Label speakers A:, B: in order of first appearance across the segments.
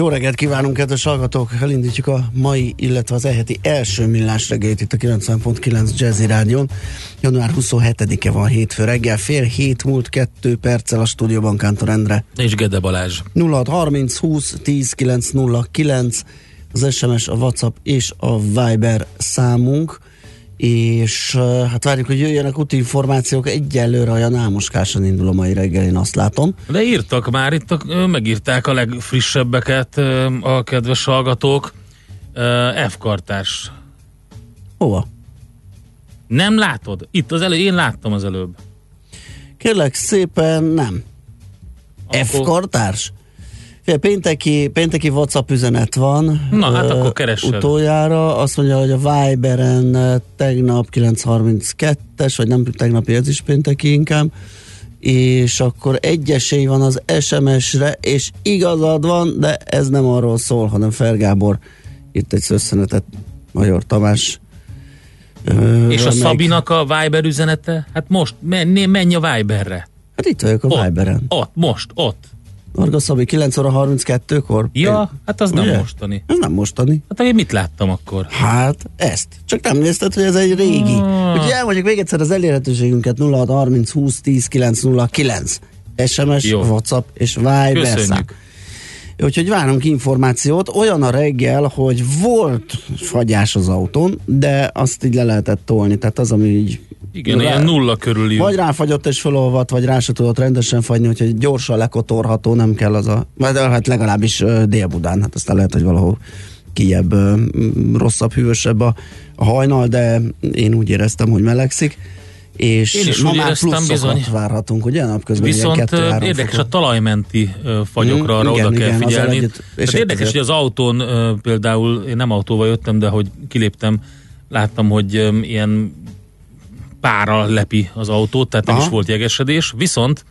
A: Jó reggelt kívánunk, kedves hallgatók! Elindítjuk a mai, illetve az eheti első millás reggelit itt a 90.9 Jazzy Rádion. Január 27-e van hétfő reggel, fél hét múlt kettő perccel a stúdióban Kántor Endre.
B: És Gede Balázs.
A: 0630 20 10 909 az SMS, a WhatsApp és a Viber számunk és hát várjuk, hogy jöjjenek útinformációk. Egyelőre a Jan Ámoskáson indul a mai reggel, én azt látom.
B: De írtak már, itt a, megírták a legfrissebbeket a kedves hallgatók. F-kartás.
A: Hova?
B: Nem látod? Itt az elő, én láttam az előbb.
A: Kérlek szépen, nem.
B: Akkor-
A: F-kartárs? Pénteki, pénteki WhatsApp üzenet van.
B: Na, hát
A: ö,
B: akkor keressed.
A: Utoljára azt mondja, hogy a Viberen tegnap 9.32-es, vagy nem tegnapi, ez is pénteki inkább, és akkor egy esély van az SMS-re, és igazad van, de ez nem arról szól, hanem Fergábor itt egy szösszenetet Major Tamás ö,
B: És a
A: meg-
B: Szabinak a Viber üzenete? Hát most, menj, menj a Viberre.
A: Hát itt vagyok a
B: Ott,
A: Viberen.
B: Ott, most, ott.
A: Varga Szabi 9 óra 32-kor.
B: Ja, hát az nem
A: Ugye?
B: mostani.
A: Ez nem mostani.
B: Hát én mit láttam akkor?
A: Hát, ezt. Csak nem nézted, hogy ez egy régi.
B: Ah.
A: Úgyhogy elmondjuk még egyszer az elérhetőségünket 0630 20 10 909. SMS,
B: Jó.
A: WhatsApp és Viber szám.
B: Köszönjük.
A: Úgyhogy várunk információt. Olyan a reggel, hogy volt fagyás az autón, de azt így le lehetett tolni. Tehát az, ami így
B: Igen,
A: Rá-
B: ilyen nulla körüli.
A: vagy ráfagyott és felolvadt, vagy rá se tudott rendesen fagyni, úgyhogy gyorsan lekotorható, nem kell az a... Vagy hát legalábbis Dél-Budán, hát aztán lehet, hogy valahol kijebb, rosszabb, hűvösebb a, a hajnal, de én úgy éreztem, hogy melegszik. És
B: Én is
A: ma már
B: bizony.
A: várhatunk, ugye? Napközben
B: Viszont
A: ilyen kettő,
B: érdekes
A: fokot.
B: a talajmenti fagyokra,
A: Mm,
B: arra
A: igen,
B: oda kell
A: igen,
B: figyelni.
A: együtt, és egy
B: érdekes,
A: között.
B: hogy az autón például, én nem autóval jöttem, de hogy kiléptem, láttam, hogy ilyen pára lepi az autót, tehát nem
A: Aha.
B: is volt jegesedés, viszont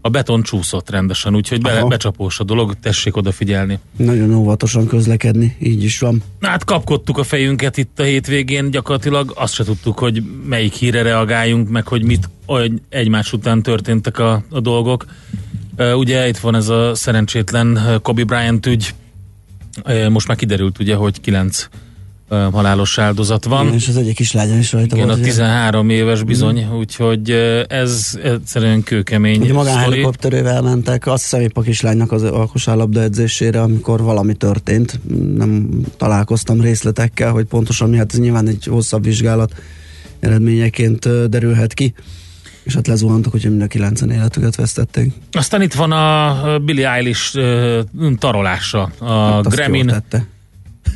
B: a beton csúszott rendesen, úgyhogy be, becsapós a dolog, tessék odafigyelni.
A: Nagyon óvatosan közlekedni, így is van.
B: Hát kapkodtuk a fejünket itt a hétvégén, gyakorlatilag azt se tudtuk, hogy melyik híre reagáljunk, meg hogy mit hogy egymás után történtek a, a dolgok. Ugye itt van ez a szerencsétlen Kobe Bryant ügy, most már kiderült ugye, hogy kilenc halálos áldozat van.
A: És az egyik kislánya is rajta
B: Igen, a
A: volt. ugye?
B: 13 éves bizony, úgyhogy uh, ez egyszerűen kőkemény
A: Ugye
B: sztori.
A: magánhelikopterével mentek, azt hiszem épp a kislánynak az a kosárlabda edzésére, amikor valami történt. Nem találkoztam részletekkel, hogy pontosan mi, hát ez nyilván egy hosszabb vizsgálat eredményeként derülhet ki. És hát lezuhantak, hogy mind a kilencen életüket vesztették.
B: Aztán itt van a Billie Eilish tarolása, a
A: Hát
B: Grammy-n.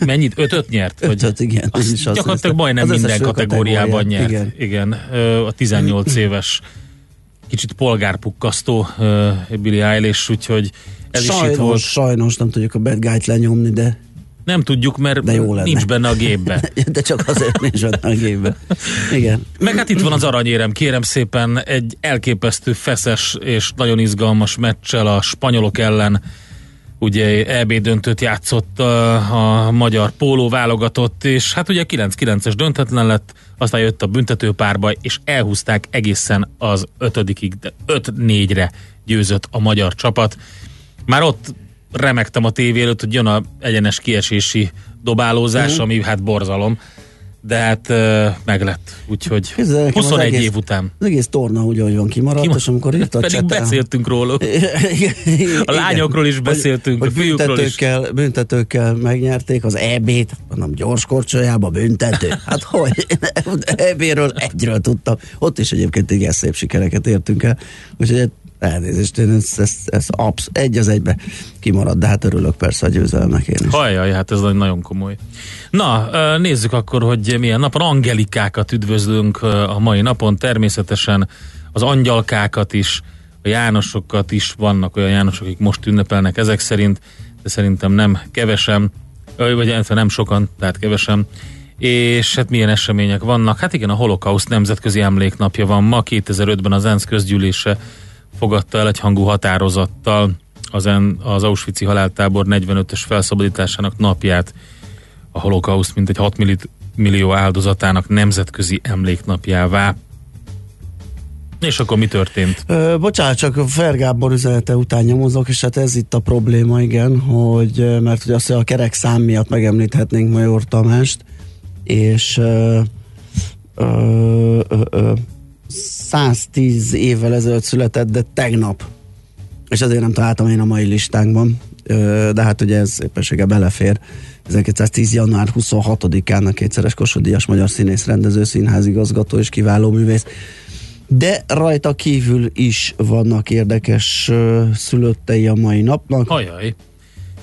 B: Mennyit? Ötöt nyert? Vagy-
A: Ötöt, igen.
B: Azt
A: is azt
B: gyakorlatilag majdnem
A: Az
B: minden kategóriában nyert.
A: igen.
B: Igen. A 18 éves kicsit polgárpukkasztó ö, Billie Eilish, úgyhogy ez is itt
A: sajnos,
B: volt.
A: sajnos nem tudjuk a bad guy-t lenyomni, de,
B: Nem tudjuk, mert
A: De jó lenne.
B: nincs benne a gépbe.
A: de csak azért nincs benne a gépbe. Igen.
B: Meg hát itt van az aranyérem, kérem szépen, egy elképesztő feszes és nagyon izgalmas meccsel a spanyolok ellen ugye EB döntőt játszott a, a magyar póló válogatott, és hát ugye 9-9-es döntetlen lett, aztán jött a büntetőpárba, és elhúzták egészen az ötödikig, de 5-4-re győzött a magyar csapat. Már ott remektem a tévé előtt, hogy jön a egyenes kiesési dobálózás,
A: Mhm.
B: ami hát borzalom. De hát uh, meg lett, úgyhogy
A: az
B: 21
A: egész-
B: év után.
A: Az egész torna úgy, ahogy van kimaradt,
B: Kimar-
A: és amikor írta a
B: Pedig beszéltünk.
A: Igen.
B: A lányokról is beszéltünk,
A: hogy,
B: a fiúkról is.
A: büntetőkkel megnyerték az EB-t, mondom, gyors korcsolyába büntető. Hát hogy? EB-ről egyről tudtam. Ott is egyébként igen szép sikereket értünk el. Úgyhogy elnézést, én ez, ez, ez absz- egy az egybe kimarad, de hát örülök persze a győzelemnek én is.
B: Hajjaj, hát ez nagyon komoly. Na, nézzük akkor, hogy milyen napon. Angelikákat üdvözlünk a mai napon, természetesen az angyalkákat is, a Jánosokat is, vannak olyan Jánosok, akik most ünnepelnek ezek szerint, de szerintem nem kevesen, vagy nem sokan, tehát kevesen. És hát milyen események vannak? Hát igen, a holokauszt nemzetközi emléknapja van ma, 2005-ben az ENSZ közgyűlése fogadta el egy hangú határozattal az, en, az Auschwitz-i haláltábor 45-ös felszabadításának napját a holokauszt mint egy 6 milli- millió áldozatának nemzetközi emléknapjává. És akkor mi történt?
A: Ö, bocsánat, csak Fergábor üzenete után nyomozok, és hát ez itt a probléma, igen, hogy mert ugye azt, hogy a kerek szám miatt megemlíthetnénk Major Tamást, és ö, ö, ö, ö, 110 évvel ezelőtt született, de tegnap. És azért nem találtam én a mai listánkban, de hát ugye ez éppensége belefér. 1910. január 26-án a kétszeres Kossuth-díjas magyar színész, rendező, színházigazgató és kiváló művész de rajta kívül is vannak érdekes szülöttei a mai napnak.
B: Hajaj.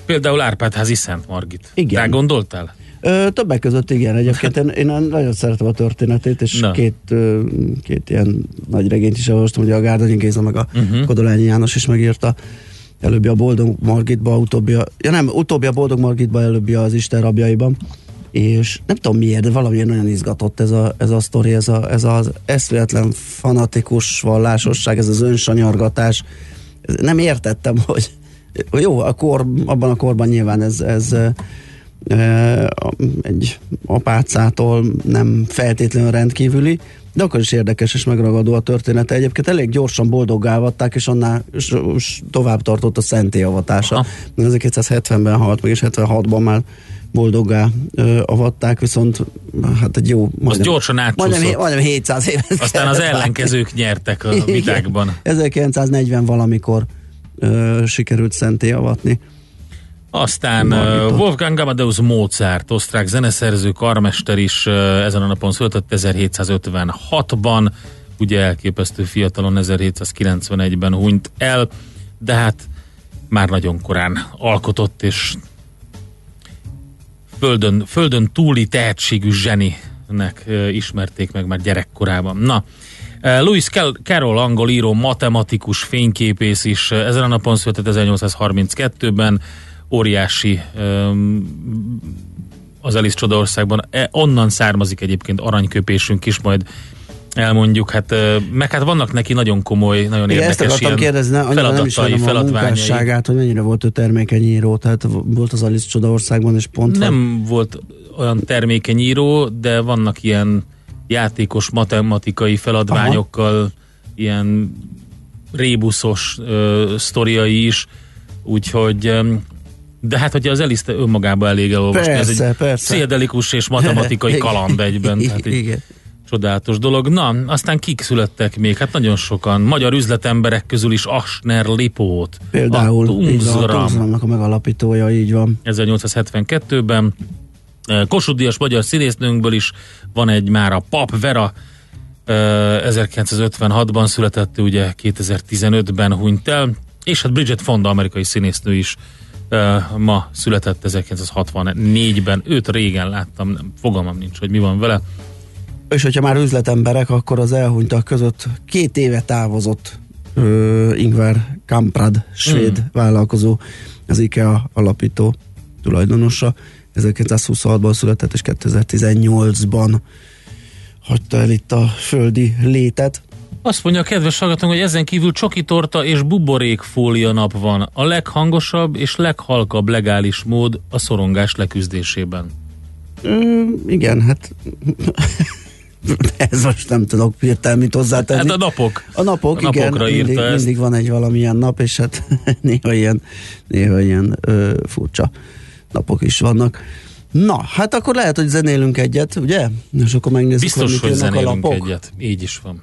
B: Például Árpádházi Szent Margit.
A: Igen.
B: Rá gondoltál?
A: Ö, többek között igen, egyébként én, én nagyon szeretem a történetét, és
B: Na.
A: két, ö, két ilyen nagy regényt is olvastam, ugye a Gárdonyi Géza meg a uh-huh. Kodolányi János is megírta. Előbbi a Boldog Margitba, utóbbi a, ja nem, utóbbi a Boldog Margitba, előbbi az Isten rabjaiban. És nem tudom miért, de valamiért nagyon izgatott ez a, ez a sztori, ez, a, ez az eszméletlen fanatikus vallásosság, ez az önsanyargatás. Nem értettem, hogy jó, a kor, abban a korban nyilván ez, ez egy apácától nem feltétlenül rendkívüli, de akkor is érdekes és megragadó a története. Egyébként elég gyorsan boldoggá avatták, és annál s- s- tovább tartott a szenté avatása.
B: Aha.
A: 1970-ben halt meg, és 76-ban már boldoggá ö, avatták, viszont hát egy jó... Majdnem-
B: gyorsan átcsúszott.
A: Majdnem, majdnem 700 évet
B: Aztán az ellenkezők nyertek a vitákban.
A: 1940 valamikor ö, sikerült szenté avatni.
B: Aztán
A: Margitot.
B: Wolfgang Amadeus Mozart, osztrák zeneszerző, karmester is ezen a napon született 1756-ban, ugye elképesztő fiatalon 1791-ben hunyt el, de hát már nagyon korán alkotott, és földön, földön túli tehetségű zseninek ismerték meg már gyerekkorában. Na, Cal- Carroll, angol író, matematikus, fényképész is ezen a napon született 1832-ben, óriási az Alice Csodaországban. E, onnan származik egyébként aranyköpésünk is, majd elmondjuk, hát meg hát vannak neki nagyon komoly, nagyon
A: Igen, ezt
B: érdekes
A: akartam
B: ilyen
A: kérdezni, annyira nem ismerem a munkásságát, hogy mennyire volt ő termékeny író, tehát volt az Alice Csodaországban, és pont
B: Nem volt olyan termékeny író, de vannak ilyen játékos matematikai feladványokkal, Aha. ilyen rébuszos ö, sztoriai is, úgyhogy de hát, hogyha az Eliszt önmagába elég elolvasni, ez
A: Persze,
B: egy
A: persze.
B: pszichedelikus és matematikai kaland egyben. Tehát egy
A: Igen.
B: csodálatos dolog. Na, aztán kik születtek még? Hát nagyon sokan. Magyar üzletemberek közül is Asner Lipót.
A: Például
B: a
A: van, a
B: Tungsram.
A: Tungsramnak a megalapítója, így van.
B: 1872-ben. Eh, Kossuth Díjas magyar színésznőnkből is van egy már a Pap Vera, eh, 1956-ban született, ő ugye 2015-ben hunyt el, és hát Bridget Fonda, amerikai színésznő is eh, ma született 1964-ben. Őt régen láttam, nem, fogalmam nincs, hogy mi van vele.
A: És hogyha már üzletemberek, akkor az elhunytak között két éve távozott ö, Ingvar Kamprad, svéd
B: Hmm.
A: vállalkozó, az IKEA alapító tulajdonosa. 1926-ban született, és 2018-ban hagyta el itt a földi létet.
B: Azt mondja a kedves hallgatónk, hogy ezen kívül csoki torta és buborékfólia nap van. A leghangosabb és leghalkabb legális mód a szorongás leküzdésében.
A: Ö, igen, hát Ez most nem tudok hirtelen mit hozzátenni.
B: Hát a napok.
A: A napok,
B: A
A: igen,
B: napokra
A: mindig,
B: ezt.
A: mindig van egy valamilyen nap, és hát néha ilyen, néha ilyen ö, furcsa napok is vannak. Na, hát akkor lehet, hogy zenélünk egyet, ugye? És akkor megnézzük,
B: Biztos,
A: mit
B: hogy
A: jönnek a
B: zenélünk
A: lapok.
B: egyet. Így is van.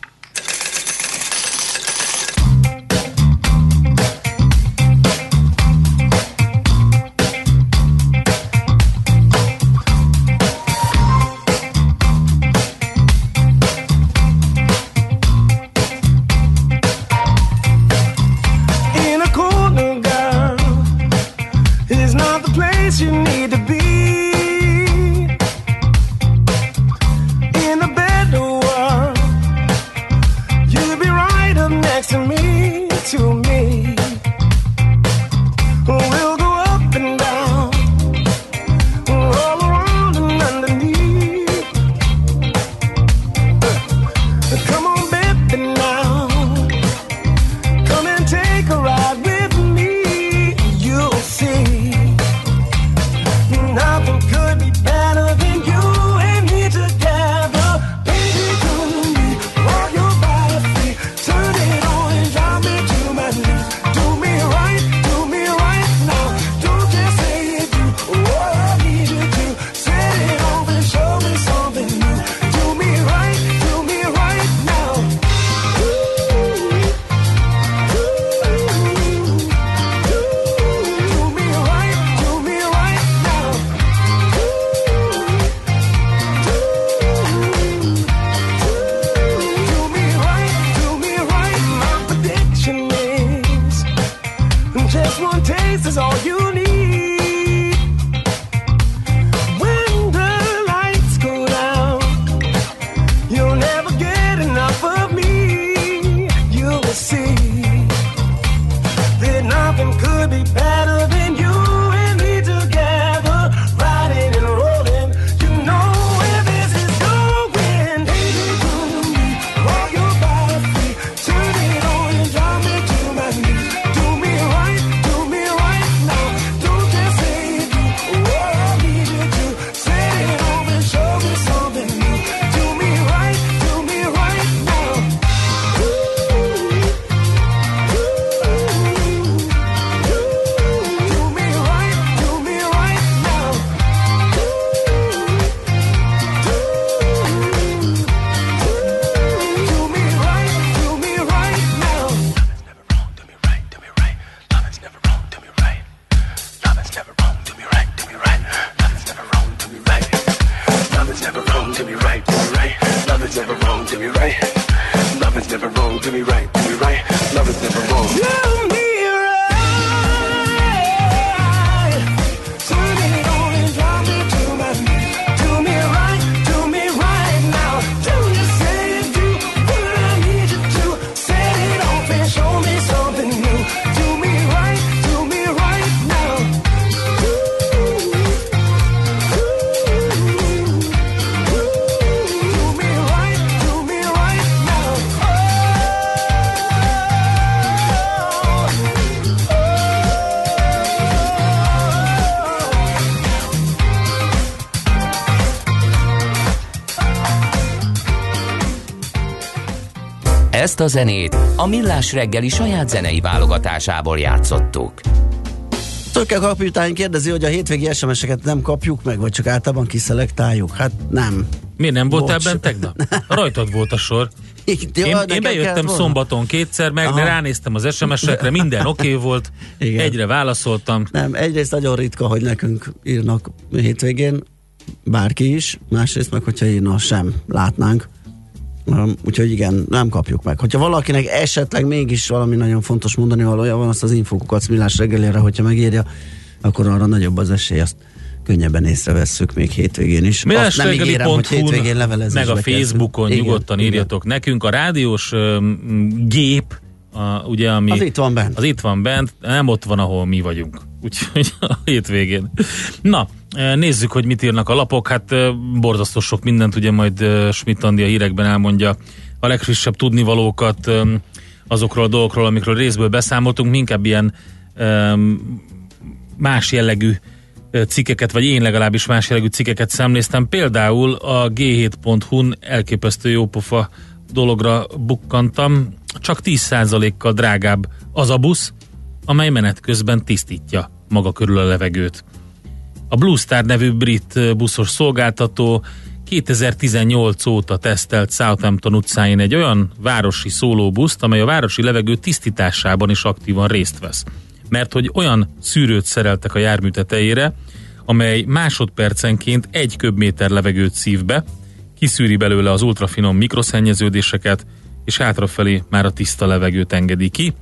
C: Ezt a zenét a Millás reggeli saját zenei válogatásából játszottuk.
A: Töke kapitány kérdezi, hogy a hétvégi SMS-eket nem kapjuk meg, vagy csak általában kiszelektáljuk. Hát nem.
B: Miért nem voltál
A: Bocs.
B: bent tegnap? Rajtad volt a sor. Én, én bejöttem szombaton kétszer, meg
A: Aha.
B: ránéztem az SMS-ekre, minden oké okay volt,
A: Igen.
B: egyre válaszoltam.
A: Nem, egyrészt nagyon ritka, hogy nekünk írnak hétvégén, bárki is, másrészt meg, hogyha írna, sem látnánk. Um, Úgyhogy igen, nem kapjuk meg. Hogyha valakinek esetleg mégis valami nagyon fontos mondani valója van, azt az infokukat millás reggelére, hogyha megírja, akkor arra nagyobb az esély, azt könnyebben észrevesszük még hétvégén is. Azt nem ígérem, hogy hétvégén levelezésbe
B: meg a
A: kezdünk.
B: Facebookon
A: Igen,
B: nyugodtan
A: igen.
B: írjatok nekünk. A rádiós öm, gép, a, ugye, ami...
A: Az itt van bent.
B: Az itt van bent, nem ott van, ahol mi vagyunk. Úgyhogy a hétvégén. Na, eh, nézzük, hogy mit írnak a lapok. Hát eh, borzasztó sok mindent, ugye majd eh, Schmidt Andi a hírekben elmondja a legfrissebb tudnivalókat. azokról a dolgokról, amikről részből beszámoltunk, inkább ilyen más jellegű cikkeket, vagy én legalábbis más jellegű cikkeket szemléztem. Például a G7.hu-n elképesztő jópofa dologra bukkantam. Csak 10%-kal drágább az a busz, amely menet közben tisztítja maga körül a levegőt. A Blue Star nevű brit buszos szolgáltató 2018 óta tesztelt Southampton utcáin egy olyan városi szólóbuszt, amely a városi levegő tisztításában is aktívan részt vesz. Mert hogy olyan szűrőt szereltek a jármű tetejére, amely másodpercenként egy köbméter levegőt szív be, kiszűri belőle az ultrafinom mikroszennyeződéseket, és hátrafelé már a tiszta levegőt engedi ki.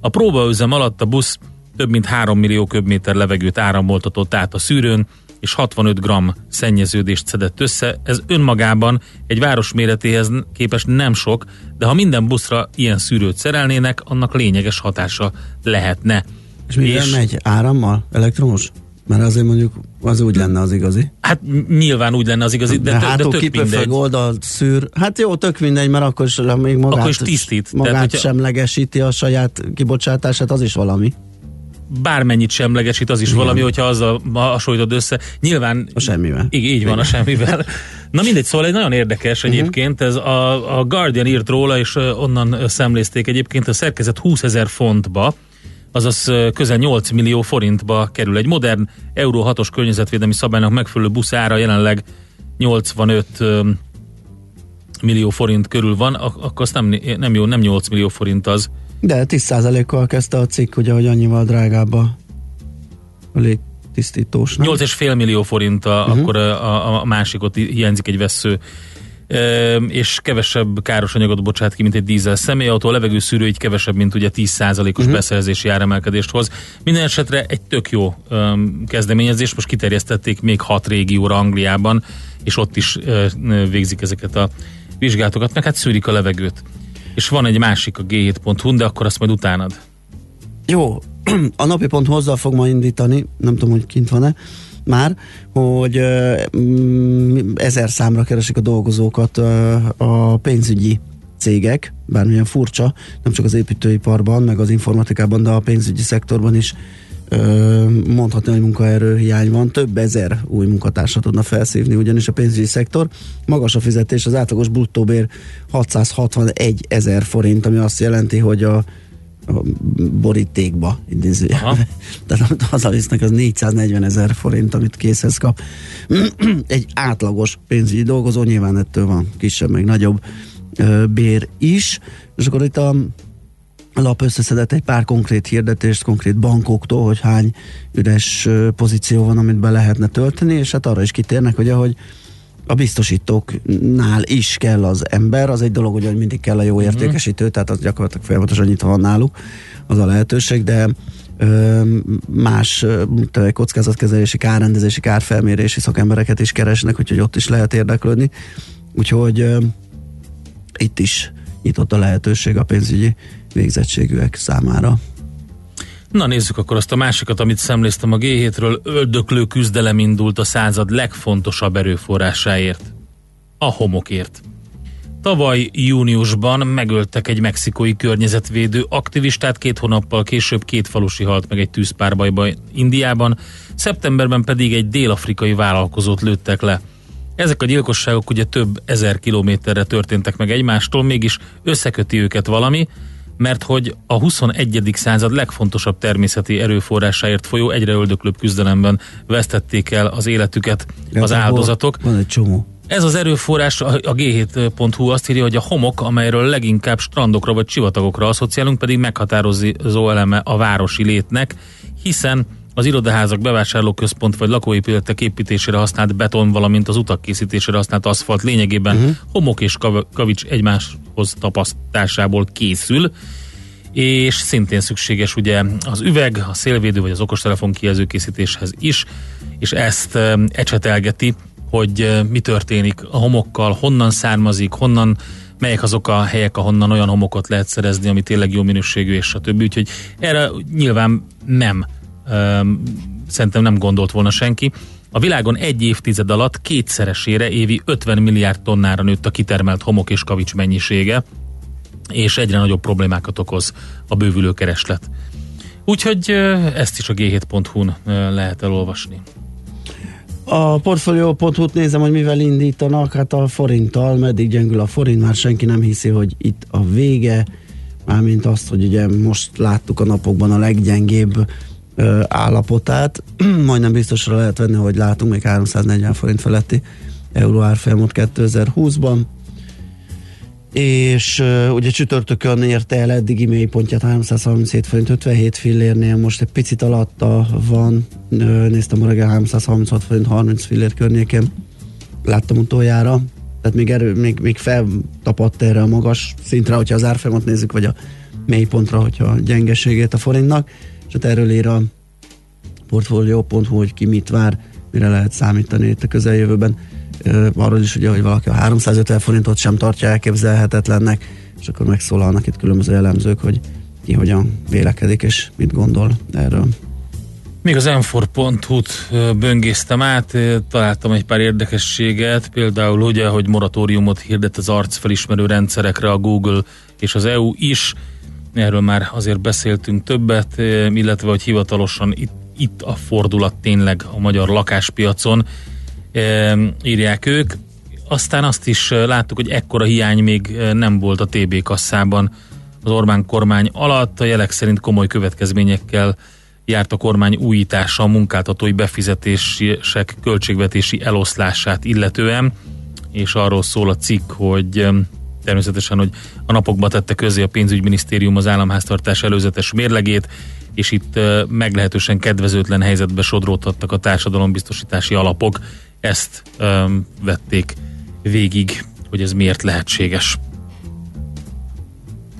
B: A próbaüzem alatt a busz több mint 3 millió köbméter levegőt áramoltatott át a szűrőn, és 65 g szennyeződést szedett össze. Ez önmagában egy város méretéhez képest nem sok, de ha minden buszra ilyen szűrőt szerelnének, annak lényeges hatása lehetne.
A: És mivel és... megy? Árammal? Elektromos? Mert azért mondjuk az úgy lenne az igazi.
B: Hát nyilván úgy lenne az igazi, de,
A: de,
B: de,
A: hátul
B: tök mindegy.
A: oldalt szűr. Hát jó, tök mindegy, mert akkor is még magát,
B: Akkor is tisztít.
A: magát
B: Tehát, hogyha-
A: semlegesíti a saját kibocsátását, az is valami.
B: Bármennyit semlegesít, az is
A: Igen.
B: valami, hogyha azzal hasonlítod össze. Nyilván
A: A semmivel.
B: így, így van a semmivel. Na mindegy, szóval egy nagyon érdekes
A: Mhm.
B: egyébként, ez a, a Guardian írt róla, és onnan szemlézték egyébként a szerkezet 20 ezer fontba, azaz közel 8 millió forintba kerül. Egy modern Euró 6-os környezetvédelmi szabálynak megfelelő buszára jelenleg 85 ö, millió forint körül van, ak- akkor azt nem, nem jó, nem 8 millió forint az.
A: De 10%-kal kezdte a cikk, ugye, hogy annyival drágább a, a légtisztítós. nem?
B: 8,5 millió forint a, uh-huh. akkor a, a, a másik, ott hiányzik egy vesző és kevesebb káros anyagot bocsát ki, mint egy dízel személyautó, a levegőszűrő így kevesebb, mint ugye 10%-os uh-huh. beszerzési áremelkedést hoz. Minden esetre egy tök jó kezdeményezés, most kiterjesztették még hat régióra Angliában, és ott is végzik ezeket a vizsgálatokat, meg hát szűrik a levegőt. És van egy másik a g7.hu, de akkor azt majd utánad.
A: Jó, a napi pont hozzá fog ma indítani, nem tudom, hogy kint van-e már, hogy mm, ezer számra keresik a dolgozókat a pénzügyi cégek, bármilyen furcsa, nem csak az építőiparban, meg az informatikában, de a pénzügyi szektorban is mondhatni, hogy munkaerő hiány van. Több ezer új munkatársat tudna felszívni, ugyanis a pénzügyi szektor magas a fizetés, az átlagos bruttóbér 661 ezer forint, ami azt jelenti, hogy a borítékba idézőjelbe.
B: Aha.
A: Tehát amit hazavisznek, az 440 ezer forint, amit készhez kap. Egy átlagos pénzügyi dolgozó, nyilván ettől van kisebb, meg nagyobb bér is. És akkor itt a lap összeszedett egy pár konkrét hirdetést, konkrét bankoktól, hogy hány üres pozíció van, amit be lehetne tölteni, és hát arra is kitérnek, hogy ahogy a biztosítóknál is kell az ember, az egy dolog, hogy mindig kell a jó értékesítő, tehát az gyakorlatilag folyamatosan nyitva van náluk, az a lehetőség, de más a kockázatkezelési, kárrendezési, kárfelmérési szakembereket is keresnek, úgyhogy ott is lehet érdeklődni. Úgyhogy itt is nyitott a lehetőség a pénzügyi végzettségűek számára.
B: Na nézzük akkor azt a másikat, amit szemléztem a G7-ről. Öldöklő küzdelem indult a század legfontosabb erőforrásáért. A homokért. Tavaly júniusban megöltek egy mexikói környezetvédő aktivistát, két hónappal később két falusi halt meg egy tűzpárbajban Indiában, szeptemberben pedig egy dél-afrikai vállalkozót lőttek le. Ezek a gyilkosságok ugye több ezer kilométerre történtek meg egymástól, mégis összeköti őket valami, mert hogy a 21. század legfontosabb természeti erőforrásáért folyó egyre öldöklőbb küzdelemben vesztették el az életüket az
A: Igazából
B: áldozatok.
A: Van egy csomó.
B: Ez az erőforrás, a a g7.hu azt írja, hogy a homok, amelyről leginkább strandokra vagy sivatagokra asszociálunk, pedig meghatározó eleme a városi létnek, hiszen az irodaházak, bevásárlóközpont vagy lakóépületek építésére használt beton, valamint az utak készítésére használt aszfalt lényegében uh-huh. homok és kav- kavics egymáshoz tapasztásából készül, és szintén szükséges ugye az üveg, a szélvédő vagy az okostelefon kijelzőkészítéshez is, és ezt ecsetelgeti, hogy mi történik a homokkal, honnan származik, honnan melyek azok a helyek, ahonnan olyan homokot lehet szerezni, ami tényleg jó minőségű, és a többi. Úgyhogy erre nyilván nem, szerintem nem gondolt volna senki. A világon egy évtized alatt kétszeresére évi 50 milliárd tonnára nőtt a kitermelt homok és kavics mennyisége. és egyre nagyobb problémákat okoz a bővülő kereslet. Úgyhogy ezt is a g7.hu-n ö, lehet elolvasni.
A: A portfolio.hu-t nézem, hogy mivel indítanak, hát a forinttal, meddig gyengül a forint, már senki nem hiszi, hogy itt a vége, mármint azt, hogy ugye most láttuk a napokban a leggyengébb ö, állapotát, majdnem biztosra lehet venni, hogy látunk még 340 forint feletti euró árfolyamot 2020-ban, és ugye csütörtökön érte el eddigi mélypontját 337 forint 57 fillérnél, most egy picit alatta van, uh, néztem a reggel 336 forint 30 fillér környékén, láttam utoljára, tehát még, erő, még, még feltapadt erre a magas szintre, hogyha az árfolyamot nézzük, vagy a mélypontra, hogyha a gyengeségét a forintnak, és hát erről ír a portfolio.hu, hogy ki mit vár, mire lehet számítani itt a közeljövőben. Arról is ugye, hogy valaki a 350 forintot sem tartja elképzelhetetlennek, és akkor megszólalnak itt különböző elemzők, hogy ki hogyan vélekedik, és mit gondol erről.
B: Még az m4.hu-t ö, böngésztem át, találtam egy pár érdekességet, például ugye, hogy moratóriumot hirdet az arcfelismerő rendszerekre a Google és az EU is, erről már azért beszéltünk többet, ö, illetve hogy hivatalosan itt, itt a fordulat tényleg a magyar lakáspiacon, ö, írják ők. Aztán azt is ö, láttuk, hogy ekkora hiány még nem volt a TB kasszában az Orbán kormány alatt, a jelek szerint komoly következményekkel járt a kormány újítása a munkáltatói befizetések költségvetési eloszlását illetően, és arról szól a cikk, hogy természetesen, hogy a napokban tette közé a pénzügyminisztérium az államháztartás előzetes mérlegét, és itt meglehetősen kedvezőtlen helyzetbe sodródhattak a társadalombiztosítási alapok. Ezt öm, vették végig, hogy ez miért lehetséges.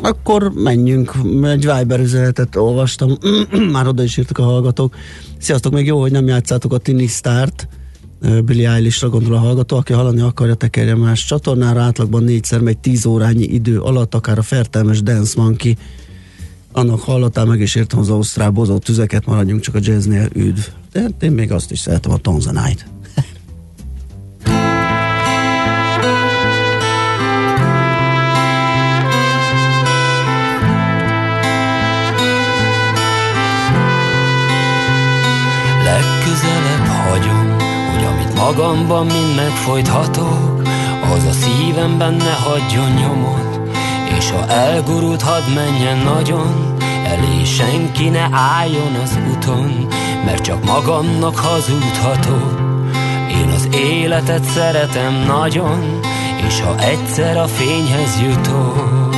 A: Akkor menjünk, egy Viber üzenetet olvastam, már oda is írtak a hallgatók. Sziasztok, még jó, hogy nem játszátok a Tini Start, Billy Eilish-ra gondol a hallgató, aki hallani akarja, tekerje más csatornára, átlagban négyszer megy 10 órányi idő alatt, akár a fertelmes Dance Monkey. Annak hallottál, meg is értem az ausztrál bozó tüzeket, maradjunk csak a jazznél, üdv. De hát én még azt is szeretem, a Tonzanite.
D: Legközelebb magamban mind megfojthatok, az a szívemben ne hagyjon nyomot, és ha elgurult, hadd menjen nagyon, elé senki ne álljon az úton, mert csak magamnak hazudhatok. Én az életet szeretem nagyon, és ha egyszer a fényhez jutok,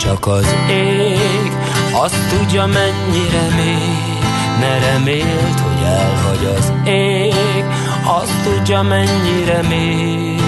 D: csak az ég azt tudja mennyire még Ne remélt, hogy elhagy az ég Azt tudja mennyire még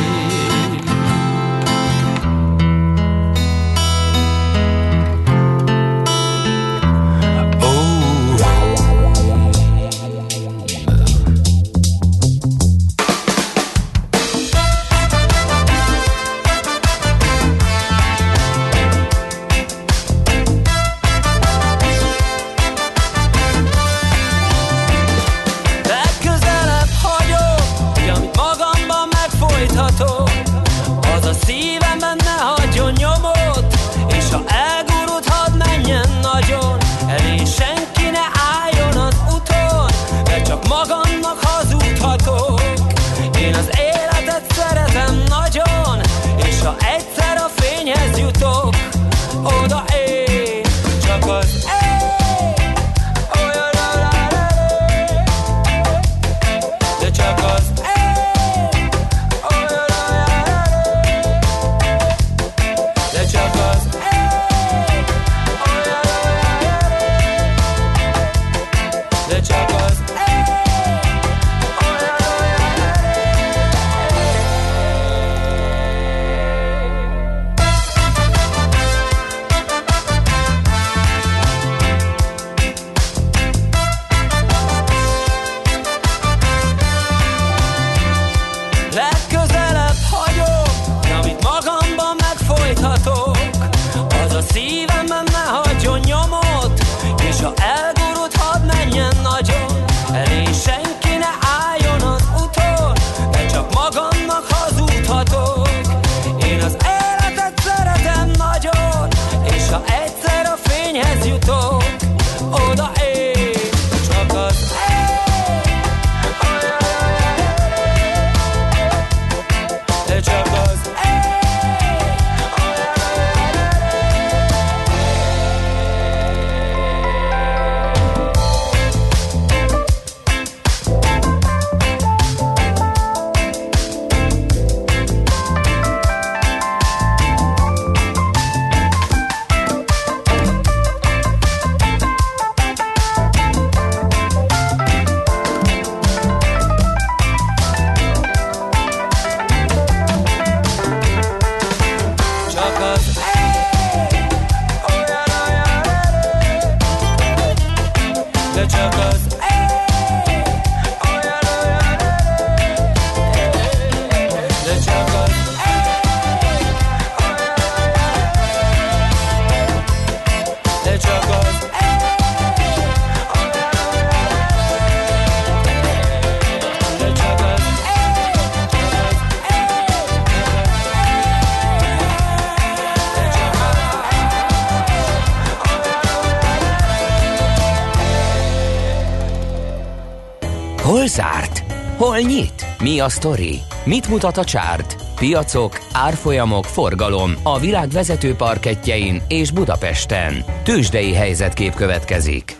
D: a
E: sztori? Mit mutat a csárt? Piacok, árfolyamok, forgalom a világ vezető parketjein és Budapesten. Tősdei helyzetkép következik.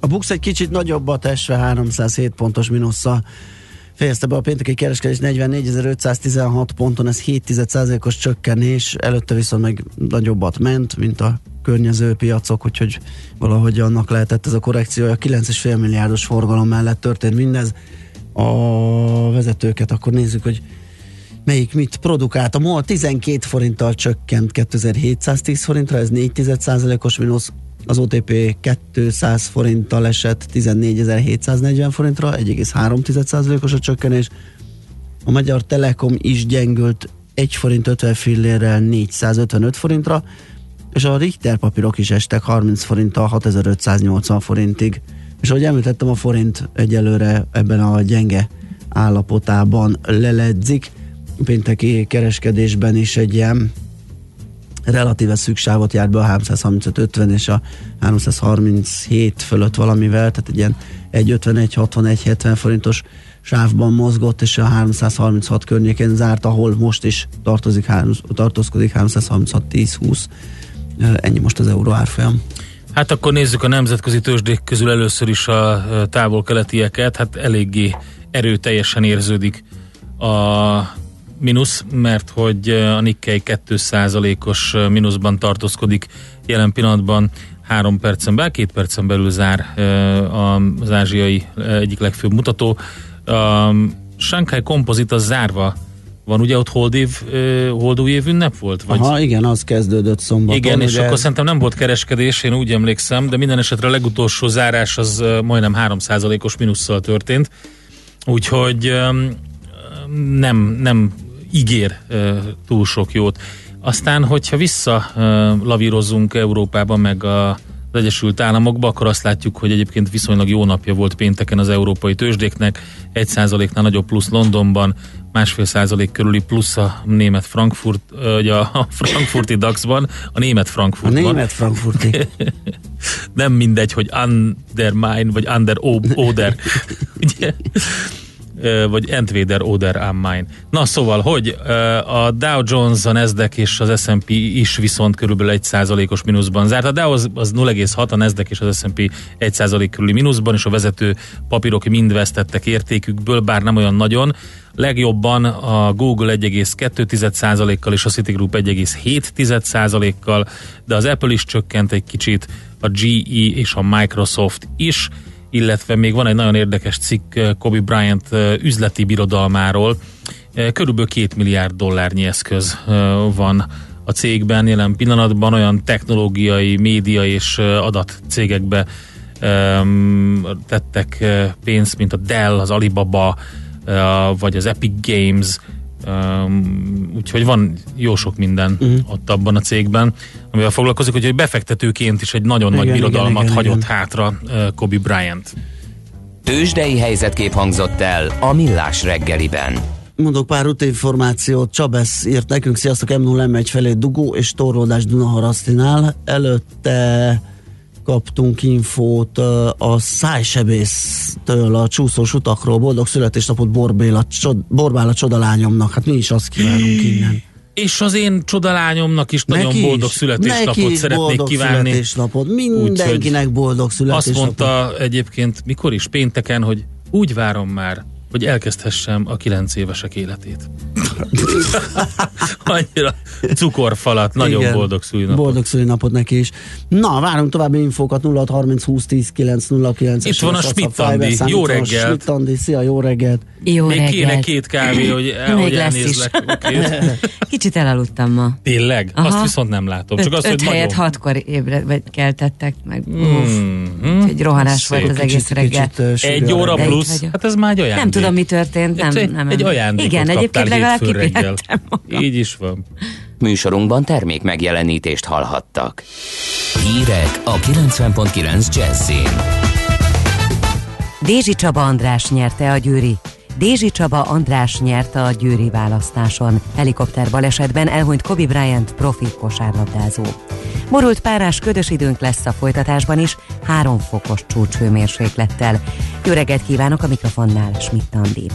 A: A Bux egy kicsit nagyobbat esve 307 pontos minusszal fejezte be a pénteki kereskedés 44.516 ponton, ez 7,1%-os csökkenés, előtte viszont meg nagyobbat ment, mint a környező piacok, úgyhogy valahogy annak lehetett ez a korrekció, a 9,5 milliárdos forgalom mellett történt mindez. A vezetőket akkor nézzük, hogy melyik mit produkált. A MOL 12 forinttal csökkent 2710 forintra, ez 4,1%-os mínusz, az OTP 200 forinttal esett 14.740 forintra, 1,3%-os a csökkenés. A Magyar Telekom is gyengült 1 forint 50 fillérrel 455 forintra, és a Richter papírok is estek 30 forinttal 6580 forintig. És ahogy említettem, a forint egyelőre ebben a gyenge állapotában leledzik. Pénteki kereskedésben is egy ilyen relatíve szüksávot járt be a 335-50 és a 337 fölött valamivel, tehát egy ilyen 151-61-70 forintos sávban mozgott, és a 336 környékén zárt, ahol most is tartozik, tartózkodik 336-10-20. Ennyi most az euró árfolyam.
B: Hát akkor nézzük a nemzetközi tőzsdék közül először is a távol-keletieket. Hát eléggé erőteljesen érződik a mínusz, mert hogy a Nikkei 2%-os mínuszban tartózkodik jelen pillanatban 3 percen belül, 2 percen belül zár az ázsiai egyik legfőbb mutató. A Shanghai Composite az zárva van, ugye ott holdév, holdúj év ünnep volt?
A: Vagy? Aha, igen, az kezdődött szombaton.
B: Igen, és
A: ugye
B: akkor szerintem nem volt kereskedés, én úgy emlékszem, de minden esetre a legutolsó zárás az majdnem 3%-os mínusszal történt, úgyhogy nem, nem ígér túl sok jót. Aztán, hogyha vissza ö, lavírozzunk Európában, meg a az Egyesült Államokba, akkor azt látjuk, hogy egyébként viszonylag jó napja volt pénteken az európai tőzsdéknek, 1%-nál nagyobb plusz Londonban, másfél százalék körüli plusz a német Frankfurt, vagy a a frankfurti DAX-ban, a német
A: A
B: Frankfurtban.
A: német frankfurti.
B: Nem mindegy, hogy undermine, vagy under oder, ugye? Vagy entweder oder am mine. Na szóval, hogy a Dow Jones, a Nasdaq és az S&P is viszont körülbelül 1 százalékos mínuszban zárt. A Dow az, az 0,6, a Nasdaq és az S&P 1 százalék körüli mínuszban, és a vezető papírok mind vesztettek értékükből, bár nem olyan nagyon. Legjobban a Google 1,2%-kal és a Citigroup 1,7%-kal, de az Apple is csökkent egy kicsit, a GE és a Microsoft is, illetve még van egy nagyon érdekes cikk eh, Kobe Bryant eh, üzleti birodalmáról. Eh, Körülbelül két milliárd dollárnyi eszköz van a cégben jelen pillanatban olyan technológiai, média és adatcégekbe em, tettek pénzt, mint a Dell, az Alibaba, vagy az Epic Games, Um, úgyhogy van jó sok minden uh-huh. ott abban a cégben, amivel foglalkozik, úgyhogy befektetőként is egy nagyon
A: Igen,
B: nagy birodalmat
A: igen,
B: hagyott
A: igen.
B: hátra uh, Kobe Bryant.
E: Tőzsdei helyzetkép hangzott el a Millás reggeliben.
A: Mondok pár útinformációt. Csabesz írt nekünk, sziasztok, M0 M1 felé dugó és torlódás Dunaharasztinál. Előtte kaptunk infót a szájsebésztől a csúszós utakról. Boldog születésnapot Borbéla, csod, Borbála csodalányomnak. Hát mi is azt kívánunk innen.
B: És az én csodalányomnak is nagyon
A: Neki
B: boldog
A: is.
B: születésnapot
A: is
B: szeretnék
A: boldog
B: kívánni.
A: Születésnapot. Mindenkinek boldog
B: Azt
A: születésnapot.
B: mondta egyébként, mikor is pénteken, hogy úgy várom már, hogy elkezdhessem a kilenc évesek életét. Annyira cukorfalat, nagyon
A: Igen.
B: boldog szülinapot.
A: Boldog szülinapot neki is. Na, várunk további infókat 06 30 20 10 9 09
B: Itt van a Schmidt Andi. Jó reggelt.
A: Schmidt Andi, szia, jó reggelt.
F: Jó
B: Még
F: reggelt.
B: kéne két kávé, hogy, el,
F: Még
B: hogy
F: lesz
B: elnézlek. Okay.
F: Kicsit elaludtam ma.
B: Tényleg?
F: Aha.
B: Azt viszont nem látom. Csak
F: öt,
B: azt,
F: öt
B: hogy
F: helyet
B: nagyon...
F: hatkor ébre, vagy keltettek meg. Mm.
B: Mm-hmm.
F: Egy rohanás
B: Szép.
F: volt az egész
A: Kicsit-
F: reggel.
A: kicsit,
B: Egy óra plusz, hát ez már.
F: Nem tudom, mi történt. Nem,
B: egy,
F: nem,
B: egy ajándékot
F: Igen, egyébként legalább kipihentem.
B: Így is van.
E: Műsorunkban termék megjelenítést hallhattak. Hírek a 90.9 Jazzin.
G: Dézsi Csaba András nyerte a győri. Dézsi Csaba András nyerte a győri választáson. Helikopter balesetben elhunyt Kobe Bryant profi kosárlabdázó. Borult párás ködös időnk lesz a folytatásban is, 3 fokos csúcshőmérséklettel. Jó reggelt kívánok a mikrofonnál, Schmidt Andi.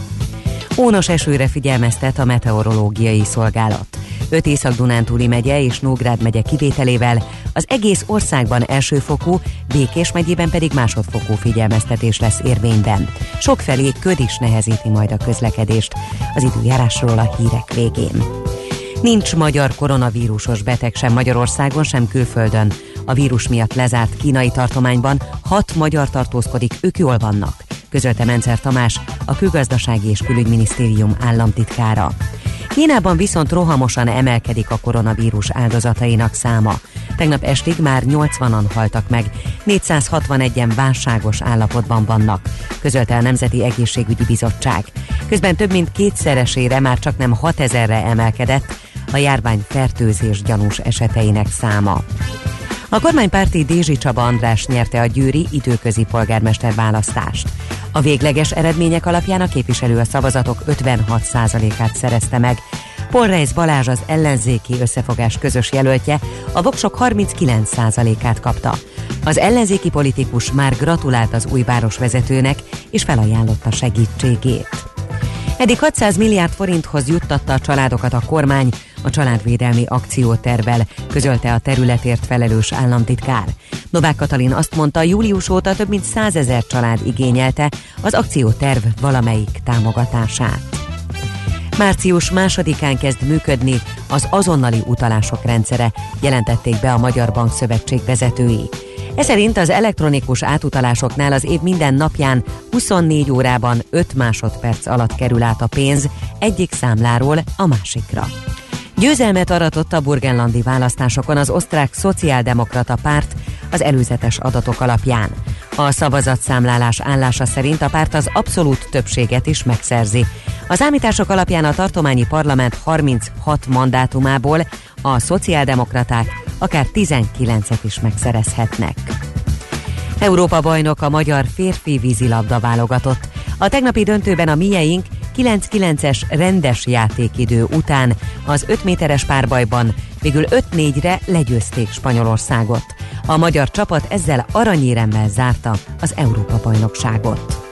G: Ónos esőre figyelmeztet a meteorológiai szolgálat. Öt Észak-Dunántúli megye és Nógrád megye kivételével az egész országban elsőfokú, Békés megyében pedig másodfokú figyelmeztetés lesz érvényben. Sokfelé köd is nehezíti majd a közlekedést. Az időjárásról a hírek végén. Nincs magyar koronavírusos beteg sem Magyarországon, sem külföldön. A vírus miatt lezárt kínai tartományban hat magyar tartózkodik, ők jól vannak, közölte Mencer Tamás, a Külgazdasági és Külügyminisztérium államtitkára. Kínában viszont rohamosan emelkedik a koronavírus áldozatainak száma. Tegnap estig már 80-an haltak meg, 461-en válságos állapotban vannak, közölte a Nemzeti Egészségügyi Bizottság. Közben több mint kétszeresére már csak nem 6000-re emelkedett a járvány fertőzés gyanús eseteinek száma. A kormánypárti Dézsi Csaba András nyerte a győri időközi polgármester választást. A végleges eredmények alapján a képviselő a szavazatok 56%-át szerezte meg. Polreis Balázs az ellenzéki összefogás közös jelöltje a voksok 39%-át kapta. Az ellenzéki politikus már gratulált az új városvezetőnek és felajánlotta segítségét. Eddig 600 milliárd forinthoz juttatta a családokat a kormány a családvédelmi akciótervel, közölte a területért felelős államtitkár. Novák Katalin azt mondta, július óta több mint 100 ezer család igényelte az akcióterv valamelyik támogatását. Március másodikán kezd működni az azonnali utalások rendszere, jelentették be a Magyar Bank Szövetség vezetői. Ez szerint az elektronikus átutalásoknál az év minden napján 24 órában 5 másodperc alatt kerül át a pénz egyik számláról a másikra. Győzelmet aratott a burgenlandi választásokon az osztrák szociáldemokrata párt az előzetes adatok alapján. A szavazatszámlálás állása szerint a párt az abszolút többséget is megszerzi. A számítások alapján a tartományi parlament 36 mandátumából a szociáldemokraták akár 19-et is megszerezhetnek. Európa bajnok a magyar férfi vízilabda válogatott. A tegnapi döntőben a mieink 9-9-es rendes játékidő után az 5 méteres párbajban végül 5-4-re legyőzték Spanyolországot. A magyar csapat ezzel aranyéremmel zárta az Európa-bajnokságot.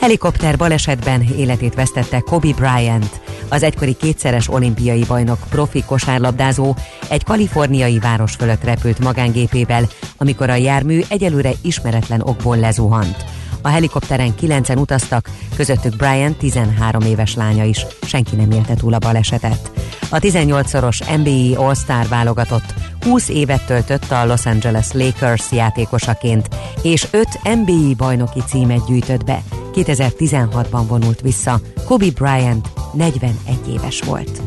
G: Helikopter balesetben életét vesztette Kobe Bryant, az egykori kétszeres olimpiai bajnok profi kosárlabdázó egy kaliforniai város fölött repült magángépével, amikor a jármű egyelőre ismeretlen okból lezuhant. A helikopteren kilencen utaztak, közöttük Brian 13 éves lánya is. Senki nem élte túl a balesetet. A 18-szoros NBA All-Star válogatott 20 évet töltött a Los Angeles Lakers játékosaként, és 5 NBA bajnoki címet gyűjtött be. 2016-ban vonult vissza. Kobe Bryant 41 éves volt.